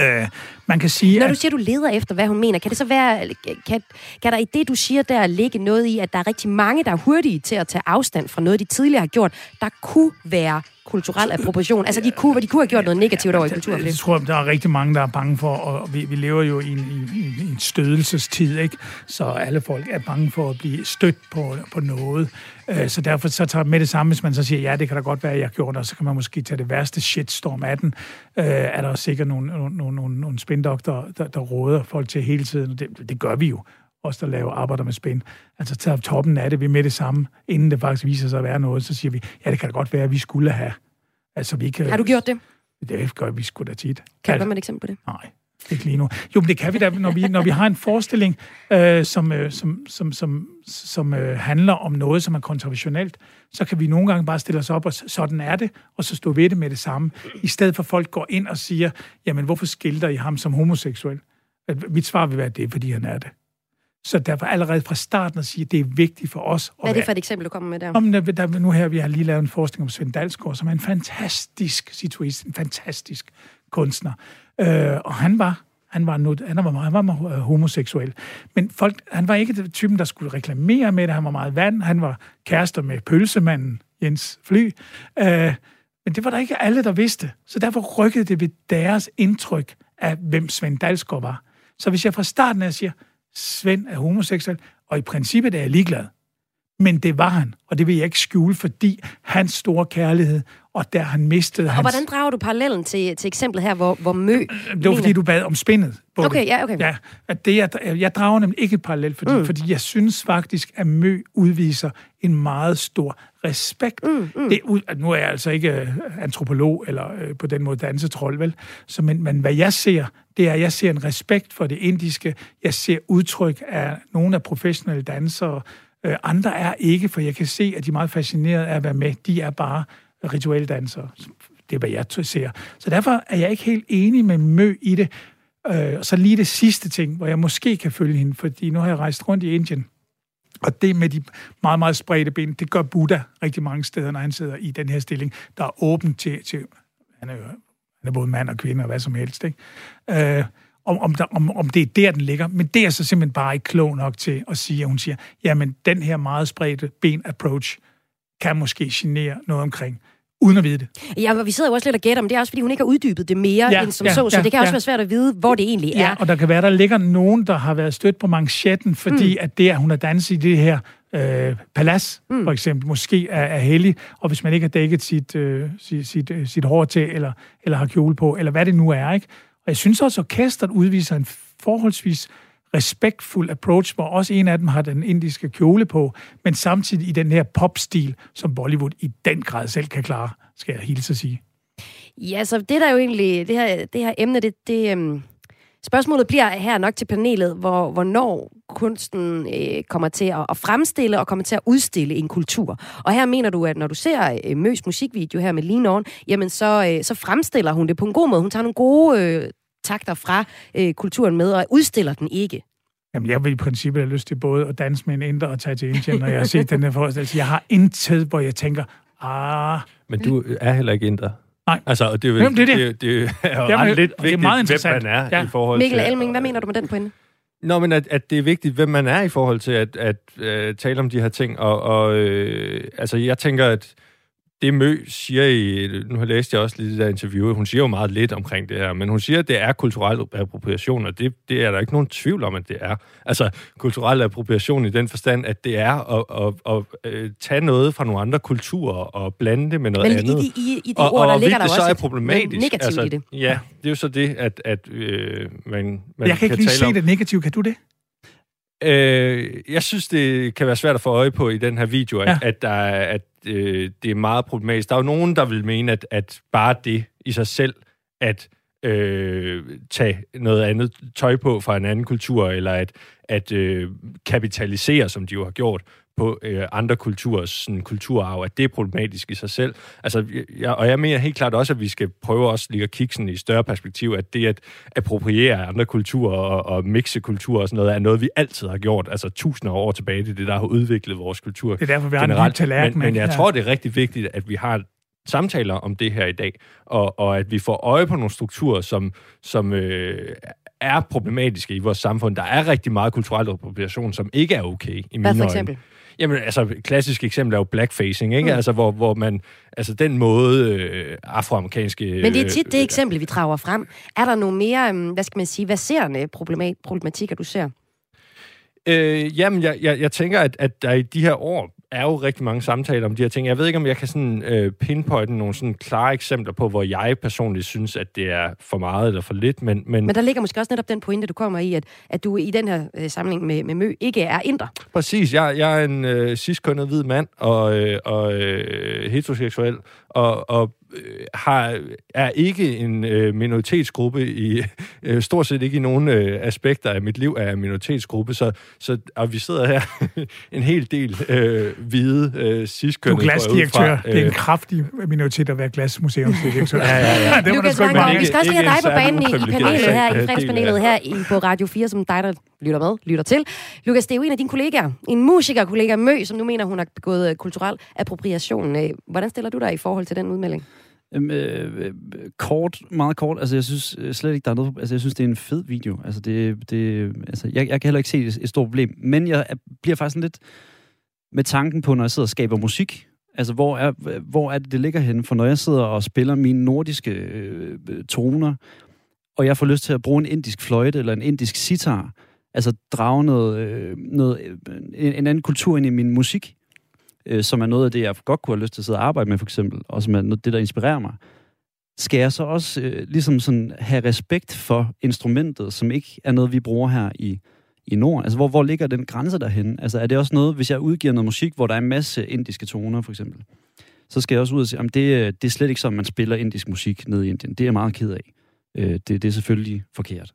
Øh, man kan sige, Når at du siger, du leder efter, hvad hun mener, kan det så være, kan, kan der i det, du siger der, ligge noget i, at der er rigtig mange, der er hurtige til at tage afstand fra noget, de tidligere har gjort, der kunne være kulturel appropriation? Altså, de kunne, de kunne have gjort noget negativt over i kulturen. Jeg tror, der er rigtig mange, der er bange for, og vi, vi lever jo i en, i, i, en stødelsestid, ikke? Så alle folk er bange for at blive stødt på, på noget. Øh, Så derfor så tager med det samme, hvis man så siger, ja, det kan da godt være, at jeg gjort det, og så kan man måske tage det værste shitstorm af den. Øh, er der sikkert nogle, nogle, nogle, nogle, nogle spindokter, der, der råder folk til hele tiden, det, det gør vi jo os, der laver arbejder med spænd. Altså tager toppen af det, vi med det samme, inden det faktisk viser sig at være noget, så siger vi, ja, det kan da godt være, at vi skulle have. Altså, vi kan, Har du gjort det? det gør vi sgu da tit. Kan du altså, med et eksempel på det? Nej, ikke lige nu. Jo, men det kan vi da, når vi, når vi har en forestilling, øh, som, øh, som, som, som, som øh, handler om noget, som er kontroversielt, så kan vi nogle gange bare stille os op, og sådan er det, og så stå ved det med det samme, i stedet for at folk går ind og siger, jamen, hvorfor skilter I ham som homoseksuel? Mit svar vil være, at det er, fordi han er det. Så derfor allerede fra starten at sige, at det er vigtigt for os at Hvad er det for et eksempel, du kommer med der? om der, der, nu her, vi har lige lavet en forskning om Svend Dalsgaard, som er en fantastisk situist, en fantastisk kunstner. Øh, og han var, han var, nu, han var, han var øh, homoseksuel. Men folk, han var ikke den typen, der skulle reklamere med det. Han var meget vand. Han var kærester med pølsemanden Jens Fly. Øh, men det var der ikke alle, der vidste. Så derfor rykkede det ved deres indtryk af, hvem Svend Dalsgaard var. Så hvis jeg fra starten af siger, Svend er homoseksuel, og i princippet er jeg ligeglad, men det var han, og det vil jeg ikke skjule, fordi hans store kærlighed, og der han mistede Og hans... hvordan drager du parallellen til, til eksemplet her, hvor, hvor Mø... Det var, fordi du bad om spændet. på Okay, ja, okay. Ja, at det, jeg, jeg drager nemlig ikke parallelt, fordi, mm. fordi jeg synes faktisk, at Mø udviser en meget stor respekt. Mm, mm. Det, nu er jeg altså ikke øh, antropolog, eller øh, på den måde dansetrol, vel? Så, men, men hvad jeg ser, det er, at jeg ser en respekt for det indiske. Jeg ser udtryk af nogle af professionelle dansere. Øh, andre er ikke, for jeg kan se, at de er meget fascinerede af at være med. De er bare ritualdanser. Det er, hvad jeg ser. Så derfor er jeg ikke helt enig med Mø i det. Øh, og så lige det sidste ting, hvor jeg måske kan følge hende, fordi nu har jeg rejst rundt i Indien, og det med de meget, meget spredte ben, det gør Buddha rigtig mange steder, når han sidder i den her stilling, der er åben til, til han, er, jo- han er både mand og kvinde og hvad som helst, ikke? Øh, om, om, der, om, om det er der, den ligger. Men det er så simpelthen bare ikke klog nok til at sige, at hun siger, jamen den her meget spredte ben-approach kan måske genere noget omkring, uden at vide det. Ja, og vi sidder jo også lidt og gætter, men det er også, fordi hun ikke har uddybet det mere Ja, end som ja, så, så ja, det kan også ja. være svært at vide, hvor det egentlig er. Ja, og der kan være, der ligger nogen, der har været stødt på manchetten, fordi mm. at det, at hun har danset i det her øh, palads, mm. for eksempel, måske er, er hellig, og hvis man ikke har dækket sit, øh, sit, sit, øh, sit hår til, eller, eller har kjole på, eller hvad det nu er, ikke? Og jeg synes også, at orkestret udviser en forholdsvis respektfuld approach, hvor også en af dem har den indiske kjole på, men samtidig i den her popstil, som Bollywood i den grad selv kan klare, skal jeg hilse at sige. Ja, så det der jo egentlig, det her, det her emne, det, det øhm, spørgsmålet bliver her nok til panelet, hvor, hvornår kunsten øh, kommer til at, at fremstille og kommer til at udstille en kultur. Og her mener du, at når du ser øh, Møs musikvideo her med Lean On, jamen så, øh, så fremstiller hun det på en god måde. Hun tager nogle gode øh, takter fra øh, kulturen med og udstiller den ikke. Jamen, jeg vil i princippet have lyst til både at danse med en inder og tage til Indien, når jeg har set den her forestilling. Jeg har intet, hvor jeg tænker, ah, Men du er heller ikke inder. Nej. Altså, og det er, vel, Jamen, det er det. det, det er jo Jamen, lidt og det er vigtigt, meget hvem interessant. man er Ja. i forhold Mikkel til... Elming, hvad mener du med den pointe? Nå, men at, at det er vigtigt, hvem man er i forhold til at, at, at tale om de her ting. Og, og øh, altså, jeg tænker, at det Mø siger i... Nu har læst jeg også lidt i det der interview. Hun siger jo meget lidt omkring det her, men hun siger, at det er kulturel appropriation, og det, det er der ikke nogen tvivl om, at det er. Altså, kulturel appropriation i den forstand, at det er at, at, at, at tage noget fra nogle andre kulturer og blande det med noget Men i, andet. de, i, i det og, ord, der og ligger der det så også er problematisk. negativt altså, i det. Ja, det er jo så det, at, at øh, man, man men jeg kan ikke lige tale se om. det negative. Kan du det? Øh, jeg synes, det kan være svært at få øje på i den her video, at, Ja. at, der er, at øh, det er meget problematisk. Der er jo nogen, der vil mene, at, at bare det i sig selv, at øh, tage noget andet tøj på fra en anden kultur, eller at, at øh, kapitalisere, som de jo har gjort, på øh, andre kulturers sådan, kulturarv, at det er problematisk i sig selv. Altså, jeg, og jeg mener helt klart også, at vi skal prøve også lige at kigge sådan i større perspektiv, at det at appropriere andre kulturer og, og mixe kulturer og sådan noget, er noget, vi altid har gjort. Altså tusinder af år tilbage, det er det, der har udviklet vores kultur Det er derfor, vi har en generelt. tallerken. Men, men jeg Ja. tror, det er rigtig vigtigt, at vi har samtaler om det her i dag, og, og at vi får øje på nogle strukturer, som, som øh, er problematiske i vores samfund. Der er rigtig meget kulturel appropriation, som ikke er okay i mine Hvad for øjne. Jamen, altså, et klassisk eksempel er jo blackfacing, ikke? Mm. Altså, hvor, hvor man... Altså, den måde øh, afroamerikanske... Men det er tit det øh, eksempel, vi drager frem. Er der nogle mere, øhm, hvad skal man sige, baserende problema- problematikker, du ser? Øh, jamen, jeg, jeg, jeg tænker, at, at der i de her år er jo rigtig mange samtaler om de her ting. Jeg ved ikke, om jeg kan sådan øh, pinpointe nogle sådan klare eksempler på, hvor jeg personligt synes, at det er for meget eller for lidt, men, men, Men der ligger måske også netop den pointe, du kommer i, at, at du i den her øh, samling med, med Mø ikke er indre. Præcis. Jeg, jeg er en øh, ciskønnet hvid mand og, øh, og øh, heteroseksuel, og, og øh, har, er ikke en øh, minoritetsgruppe i *laughs* øh, stort set ikke i nogen øh, aspekter af mit liv er en minoritetsgruppe, så, så og vi sidder her *laughs* en hel del øh, hvide øh, Du ciskønnede. er jeg ud fra, glasdirektør. Det er en øh, kraftig minoritet at være glasmuseumsdirektør. *laughs* Ja, ja, ja. det du Lukas Langgaard, mene. vi skal også lige have dig på banen i, i panelet her, øh, i fredagspanelet her i, på Radio 4, som dig, der lytter med, lytter til. Lukas, det er jo en af dine kollegaer, en musikerkollega Mø, som nu mener, hun har begået øh, kulturel appropriation. Øh, Hvordan stiller du dig i forhold til den udmelding? Øhm, øh, øh, kort, meget kort. Altså, jeg synes øh, slet ikke, der er noget... Altså, jeg synes, det er en fed video. Altså, det, det, altså, jeg, jeg kan heller ikke se et, et stort problem. Men jeg bliver faktisk lidt med tanken på, når jeg sidder og skaber musik. Altså, hvor er, hvor er det, det ligger henne? For når jeg sidder og spiller mine nordiske øh, toner, og jeg får lyst til at bruge en indisk fløjte eller en indisk sitar, altså drage noget, øh, noget, øh, en, en anden kultur ind i min musik, øh, som er noget af det, jeg godt kunne have lyst til at sidde og arbejde med, for eksempel, og som er noget, det, der inspirerer mig, skal jeg så også øh, ligesom sådan have respekt for instrumentet, som ikke er noget, vi bruger her i, i Norden? Altså, hvor, hvor ligger den grænse derhen? Altså, er det også noget, hvis jeg udgiver noget musik, hvor der er en masse indiske toner, for eksempel, så skal jeg også ud og sige, at det, øh, det er slet ikke sådan, man spiller indisk musik ned i Indien. Det er jeg meget ked af. Øh, det, det er selvfølgelig forkert.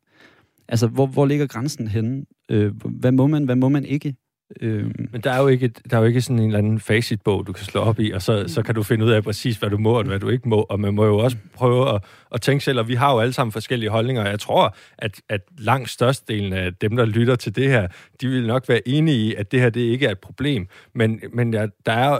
Altså, hvor, hvor ligger grænsen henne? Øh, hvad må man, hvad må man ikke? Øh, Men der er, jo ikke, der er jo ikke sådan en eller anden facitbog, du kan slå op i, og så, så kan du finde ud af præcis, hvad du må og hvad du ikke må. Og man må jo også prøve at, at tænke selv, og vi har jo alle sammen forskellige holdninger. Jeg tror, at, at langt størstedelen af dem, der lytter til det her, de vil nok være enige i, at det her det ikke er et problem. Men, men ja, der er,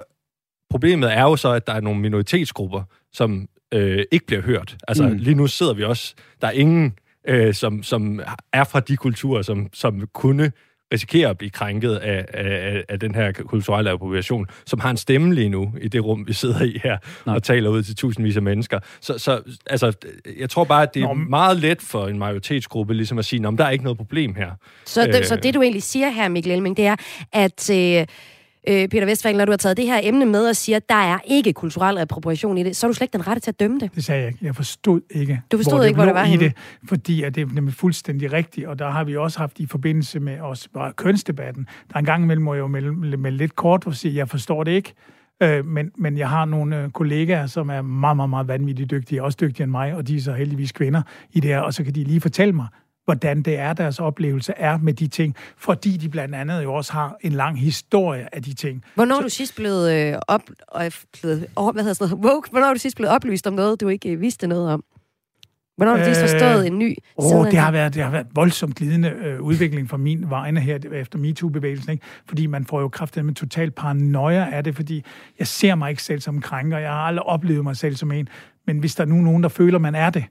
problemet er jo så, at der er nogle minoritetsgrupper, som øh, ikke bliver hørt. Altså mm. lige nu sidder vi også, der er ingen, øh, som, som er fra de kulturer, som, som kunne risikerer at blive krænket af, af, af den her kulturelle appropriation, som har en stemme lige nu i det rum, vi sidder i her, Nej. Og taler ud til tusindvis af mennesker. Så, så altså, jeg tror bare, at det er Nå, meget let for en majoritetsgruppe ligesom at sige, at der er ikke noget problem her. Så det, Øh. så det, du egentlig siger her, Mikkel Elming, det er, at øh, øh, Peter Vestfald, når du har taget det her emne med og siger, at der er ikke kulturel appropriation i det, så er du slet ikke den rette til at dømme det. Det sagde jeg ikke. Jeg forstod ikke, Du forstod hvor ikke, hvor det var i henne. det, fordi at det er nemlig fuldstændig rigtigt, og der har vi også haft i forbindelse med os, bare kønsdebatten, der er en gang imellem, må jeg jo melde, melde lidt kort og sige, jeg forstår det ikke, øh, men, men jeg har nogle øh, kollegaer, som er meget, meget, meget vanvittigt dygtige, også dygtigere end mig, og de er så heldigvis kvinder i det her, og så kan de lige fortælle mig, hvordan det er, deres oplevelse er med de ting, fordi de blandt andet jo også har en lang historie af de ting. Hvornår er du sidst blevet, øh, op, øh, blevet oh, hvad hedder sådan noget, woke? Hvornår er du sidst blevet oplyst om noget, du ikke øh, vidste noget om? Hvornår har du sidst Øh, forstået en ny Åh, side af det har været, det har været voldsomt glidende øh, udvikling fra min vegne her efter MeToo-bevægelsen, ikke? fordi man får jo kraftigt med total paranoia af det, fordi jeg ser mig ikke selv som en krænker, jeg har aldrig oplevet mig selv som en, men hvis der er nu nogen, der føler, man er det,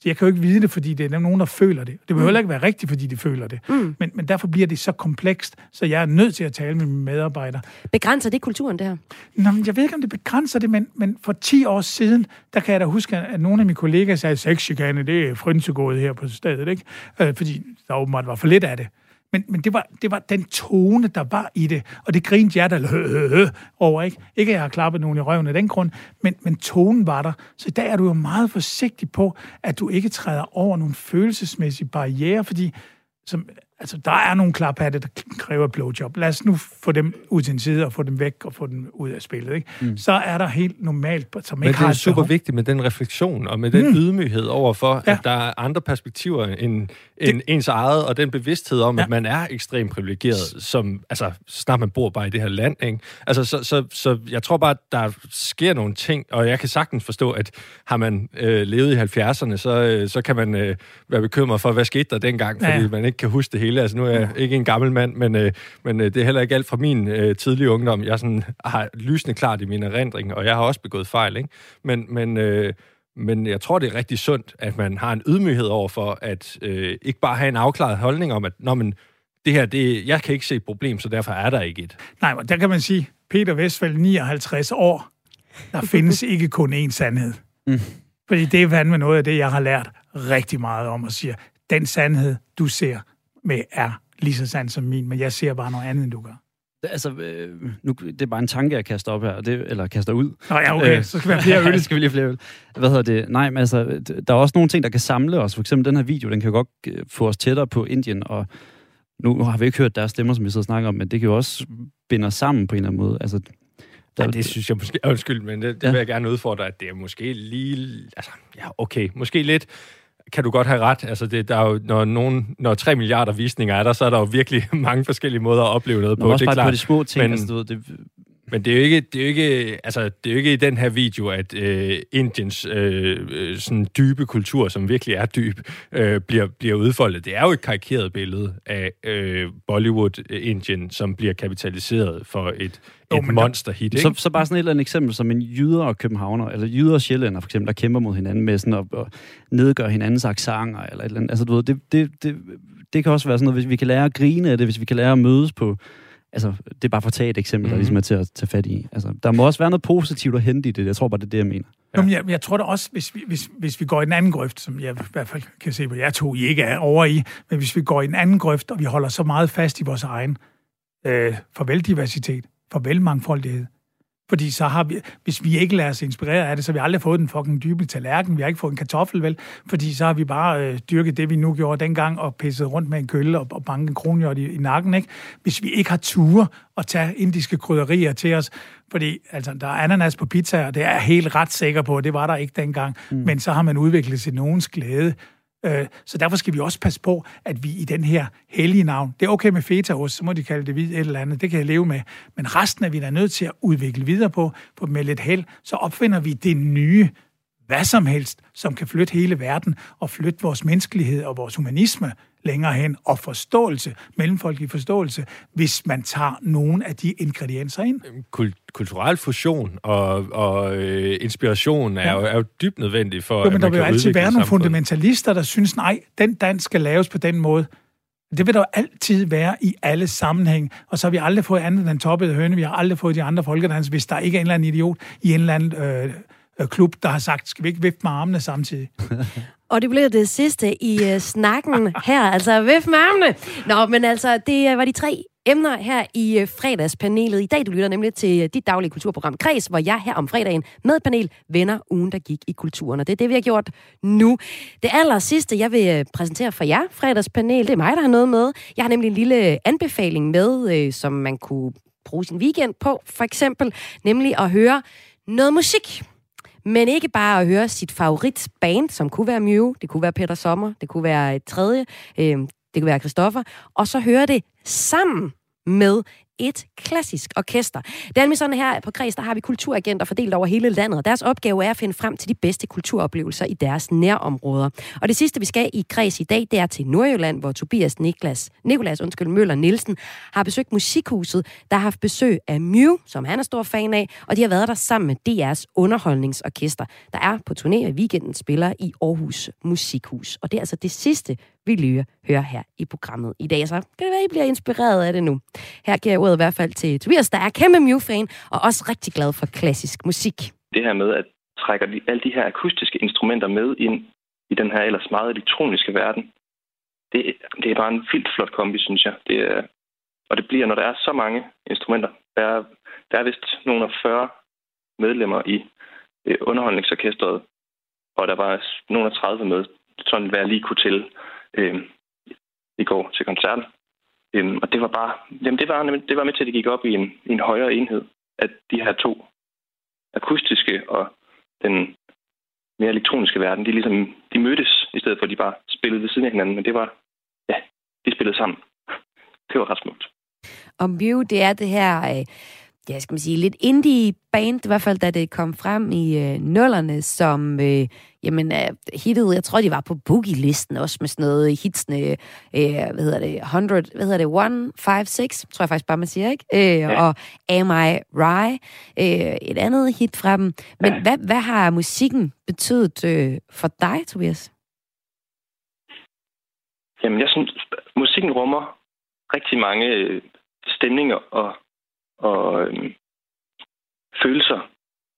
så jeg kan jo ikke vide det, fordi det er nogen, der føler det. Det behøver heller ikke være rigtigt, fordi de føler det. Mm. Men, men derfor bliver det så komplekst, så jeg er nødt til at tale med mine medarbejdere. Begrænser det kulturen, det her? Nå, men jeg ved ikke, om det begrænser det, men, men for 10 år siden, der kan jeg da huske, at nogle af mine kollegaer sagde, at sexchikane, det er frynsegået her på stedet, ikke? Øh, fordi der åbenbart var for lidt af det. Men, men det, var, det var den tone, der var i det, og det grinte jeg da over, ikke? Ikke, at jeg har klappet nogen i røven af den grund, men, men tonen var der. Så i dag er du jo meget forsigtig på, at du ikke træder over nogle følelsesmæssige barriere, fordi som, altså, der er nogle klaphatte, der kræver blowjob. Lad os nu få dem ud til en side og få dem væk og få dem ud af spillet. Ikke? Mm. Så er der helt normalt, som Men ikke det er super behov. vigtigt med den refleksion og med den mm. ydmyghed overfor, ja. At der er andre perspektiver end, end ens eget, og den bevidsthed om, ja. At man er ekstremt privilegeret, som, altså, så snart man bor bare i det her land. Ikke? Altså, så, så, så jeg tror bare, at der sker nogle ting, og jeg kan sagtens forstå, at har man øh, levet i 70'erne, så, øh, så kan man øh, være bekymret for, hvad skete der dengang, fordi ja. man ikke kan huske det hele. Altså, nu er jeg ikke en gammel mand, men, øh, men øh, det er heller ikke alt fra min øh, tidlige ungdom. Jeg sådan, har lysende klart i min erindring, og jeg har også begået fejl. Ikke? Men, men, øh, men jeg tror, det er rigtig sundt, at man har en ydmyghed over for, at øh, ikke bare have en afklaret holdning om, at Nå, men, det her, det, jeg kan ikke se et problem, så derfor er der ikke et. Nej, men der kan man sige, Peter Vestfald, 59 år, der findes *laughs* ikke kun én sandhed. Mm. Fordi det er fandme noget af det, jeg har lært rigtig meget om, og siger, den sandhed, du ser med, er lige så sand som min, men jeg ser bare noget andet, end du gør. Altså, øh, nu, det er bare en tanke, jeg kaster op her, og det, eller kaster ud. Nå ja, okay, så skal vi have flere *laughs* øl. skal vi lige flere øl. Hvad hedder det? Nej, men altså, der er også nogle ting, der kan samle os. For eksempel den her video, den kan jo godt øh, få os tættere på Indien, og nu har vi ikke hørt deres stemmer, som vi sidder og snakker om, men det kan jo også binde os sammen på en eller anden måde. Altså, Ja, det synes jeg måske... Undskyld, men det, det Ja. vil jeg gerne udfordre, at det er måske lige... Altså, ja, okay. Måske lidt kan du godt have ret. Altså, det, der er jo, når, nogen, når 3 milliarder visninger er der, så er der jo virkelig *laughs* mange forskellige måder at opleve noget Nå, på. også det er bare på klart. de små ting. Men, altså, du ved, det, Men det er jo ikke, det er jo ikke, altså, det er jo ikke i den her video, at øh, Indiens øh, øh, sådan dybe kultur, som virkelig er dyb, øh, bliver, bliver udfoldet. Det er jo et karikeret billede af øh, Bollywood-Indien, som bliver kapitaliseret for et, Jo, et monsterhit. Ikke? så, så bare sådan et eller andet eksempel, som en jyder og københavner, eller jyder og sjællænder for eksempel, der kæmper mod hinanden med sådan at, at nedgøre hinandens accenter, eller et eller andet. Altså, du ved, det, det, det, det kan også være sådan noget, hvis vi kan lære at grine af det, hvis vi kan lære at mødes på... Altså, det er bare for at tage et eksempel, mm-hmm. der ligesom er til at tage fat i. Altså, der må også være noget positivt at hente i det. Jeg tror bare, det er det, jeg mener. Ja. Jamen, jeg, jeg tror da også, hvis vi, hvis, hvis vi går i den anden grøft, som jeg i hvert fald kan se, hvor jeg to I ikke er over i, men hvis vi går i den anden grøft, og vi holder så meget fast i vores egen øh, farvel-diversitet, farvel-mangfoldighed, fordi så har vi, hvis vi ikke lader os inspirere af det, så har vi aldrig fået den fucking dybe tallerken, vi har ikke fået en kartoffel, vel, fordi så har vi bare øh, dyrket det, vi nu gjorde dengang, og pisset rundt med en kølle og, og banket en kronhjort i, i nakken, ikke? Hvis vi ikke har ture at tage indiske krydderier til os, fordi altså, der er ananas på pizza, og det er jeg helt ret sikker på, det var der ikke dengang, mm. men så har man udviklet til nogens glæde. Øh, Så derfor skal vi også passe på, at vi i den her hellige navn, det er okay med fetaost, så må de kalde det hvid et eller andet, det kan jeg leve med, men resten er vi da nødt til at udvikle videre på, på med lidt held, så opfinder vi det nye, hvad som helst, som kan flytte hele verden og flytte vores menneskelighed og vores humanisme længere hen, og forståelse, mellemfolkelig forståelse, hvis man tager nogle af de ingredienser ind. Kul- kulturel fusion og, og øh, inspiration er, Ja. jo, er jo dybt nødvendig for, Jo, at men man der vil jo altid være nogle fundamentalister, der synes, nej, den dans skal laves på den måde. Det vil der jo altid være i alle sammenhæng, og så har vi aldrig fået andet end den toppede høne. Vi har aldrig fået de andre folkedans, hvis der ikke er en eller anden idiot i en eller anden øh, klub, der har sagt, skal vi ikke vifte med armene samtidig? *laughs* Og det blev det sidste i uh, snakken *laughs* her, altså vif med armene. Nå, men altså, det øh, var de tre emner her i øh, fredagspanelet. I dag du lytter nemlig til øh, dit daglige kulturprogram Kreds, hvor jeg her om fredagen med et panel vender ugen, der gik i kulturen. Og det er det, vi har gjort nu. Det aller sidste, jeg vil øh, præsentere for jer, fredagspanel, det er mig, der har noget med. Jeg har nemlig en lille anbefaling med, øh, som man kunne bruge sin weekend på, for eksempel, nemlig at høre noget musik. Men ikke bare at høre sit favoritband, som kunne være Mew, det kunne være Peter Sommer, det kunne være et tredje, øh, det kunne være Christoffer, og så høre det sammen med et klassisk orkester. Det er sådan her på Kreds, der har vi kulturagenter fordelt over hele landet, og deres opgave er at finde frem til de bedste kulturoplevelser i deres nærområder. Og det sidste, vi skal i Kreds i dag, det er til Nordjylland, hvor Tobias Niklas, Nikolas undskyld, Møller Nielsen har besøgt Musikhuset, der har haft besøg af Mew, som han er stor fan af, og de har været der sammen med DR's underholdningsorkester, der er på turné og i weekenden spiller i Aarhus Musikhus. Og det er altså det sidste, vi lige hører her i programmet i dag. Så kan det være, I bliver inspireret af det nu. Her giver jeg ordet i hvert fald til Tobias, der er kæmpe Mew-fan, og også rigtig glad for klassisk musik. det her med at trækker de, alle de her akustiske instrumenter med ind i den her ellers meget elektroniske verden, det, det er bare en vildt flot kombi, synes jeg. Det er, og det bliver, når der er så mange instrumenter. Der er, der er vist nogle af 40 medlemmer i øh, underholdningsorkestret, og der var nogle af 30 med, sådan hvad jeg lige kunne til øh, i går til koncerten. Øhm, og det var bare, jamen det var, det var med til, at det gik op i en, i en højere enhed, at de her to akustiske og den mere elektroniske verden, de ligesom, de mødtes, i stedet for at de bare spillede ved siden af hinanden, men det var, ja, de spillede sammen. Det var ret smukt. Og Mew, det er det her, øh, ja, skal man sige, lidt indie band, i hvert fald da det kom frem i øh, nullerne, som, øh, jamen, øh, hittede, jeg tror, de var på Boogie-listen også med sådan noget hitsene, øh, hvad hedder det, 100, hvad hedder det, 156, tror jeg faktisk bare, man siger, ikke? Øh, ja. Og Am I Rye, øh, et andet hit fra dem. Men ja. hvad, hvad har musikken betydet øh, for dig, Tobias? Jamen, jeg synes, musikken rummer rigtig mange øh, stemninger og, og øh, følelser.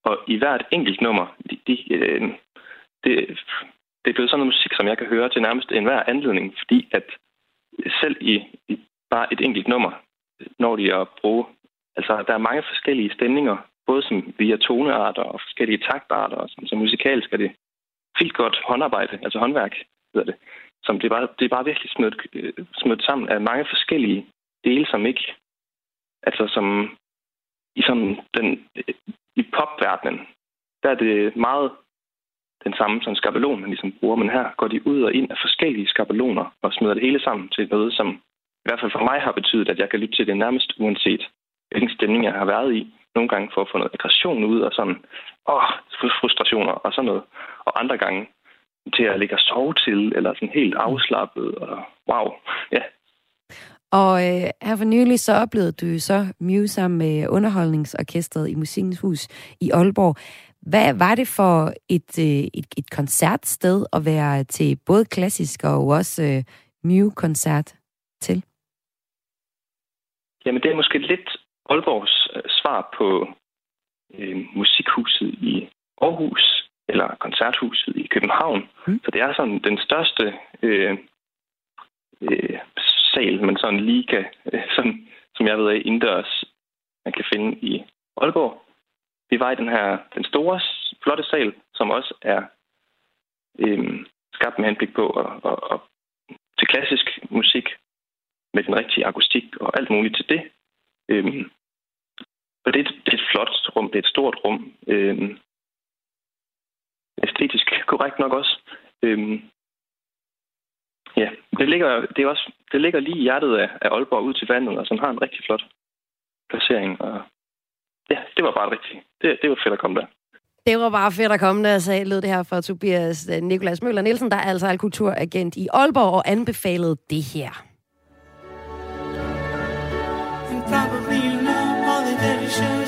Og i hvert enkelt nummer, de, de, øh, det, det er blevet sådan noget musik, som jeg kan høre til nærmest enhver anledning, fordi at selv i, i bare et enkelt nummer, når de at bruge, altså der er mange forskellige stemninger, både som via tonearter og forskellige taktarter, og som, som musikalsk er det fint godt håndarbejde, altså håndværk, hedder det som det er bare, det er bare virkelig smidt, øh, smidt sammen af mange forskellige dele, som ikke, altså som i sådan den, i popverdenen, der er det meget den samme som skabelon, man ligesom bruger, men her går de ud og ind af forskellige skabeloner og smider det hele sammen til noget, som i hvert fald for mig har betydet, at jeg kan lytte til det nærmest uanset, hvilken stemning jeg har været i. Nogle gange for at få noget aggression ud og sådan, åh, frustrationer og sådan noget. Og andre gange til at ligge og sove til, eller sådan helt afslappet, og wow, ja. Og øh, her for nylig så oplevede du så Mew sammen med underholdningsorkestret i Musikens Hus i Aalborg. Hvad var det for et, øh, et, et koncertsted at være til både klassisk og også øh, Mew-koncert til? Jamen, det er måske lidt Aalborgs øh, svar på øh, musikhuset i Aarhus, eller koncerthuset i København. Mm. Så det er sådan den største øh, øh, sal, men sådan en liga, øh, sådan, som jeg ved af, indendørs, man kan finde i Aalborg. Vi var i den her, den store, flotte sal, som også er øhm, skabt med henblik på at, at, at, til klassisk musik med den rigtige akustik og alt muligt til det. Øhm, og det, er et- det er et flot rum, det er et stort rum. Øhm, æstetisk korrekt nok også. Øhm, ja, det ligger, det, er også, det ligger lige i hjertet af, af Aalborg ud til vandet, og som har en rigtig flot placering. Og ja, det var bare rigtigt. Det, det var fedt at komme der. Det var bare fedt at komme der, sagde, lød det her fra Tobias øh, Nikolas Møller Nielsen, der er altså kulturagent i Aalborg og anbefalede det her. And probably you know all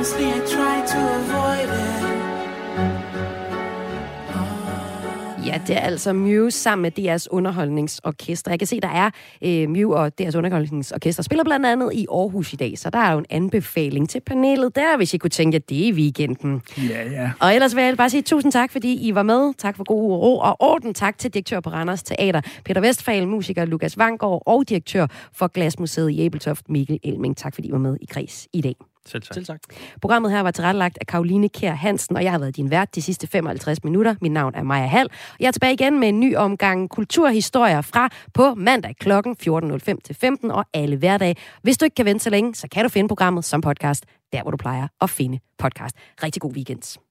Honestly, I try to avoid it. Ja, det er altså Mew sammen med DR's underholdningsorkester. Jeg kan se, der er øh, Mew og DR's underholdningsorkester spiller blandt andet i Aarhus i dag, så der er jo en anbefaling til panelet der, hvis I kunne tænke, at det er i weekenden. Ja, ja. Og ellers vil jeg bare sige tusind tak, fordi I var med. Tak for god ro og orden. Tak til direktør på Randers Teater, Peter Vestfalen, musiker Lukas Vangård og direktør for Glasmuseet i Æbeltoft, Mikkel Elming. Tak fordi I var med i Kreds i dag. Selv tak. Selv tak. Programmet her var tilrettelagt af Karoline Kær Hansen, og jeg har været din vært de sidste 55 minutter. Mit navn er Maja Hall, og jeg er tilbage igen med en ny omgang kulturhistorier fra på mandag kl. 14.05 til 15 og alle hverdage. Hvis du ikke kan vente så længe, så kan du finde programmet som podcast, der hvor du plejer at finde podcast. Rigtig god weekend.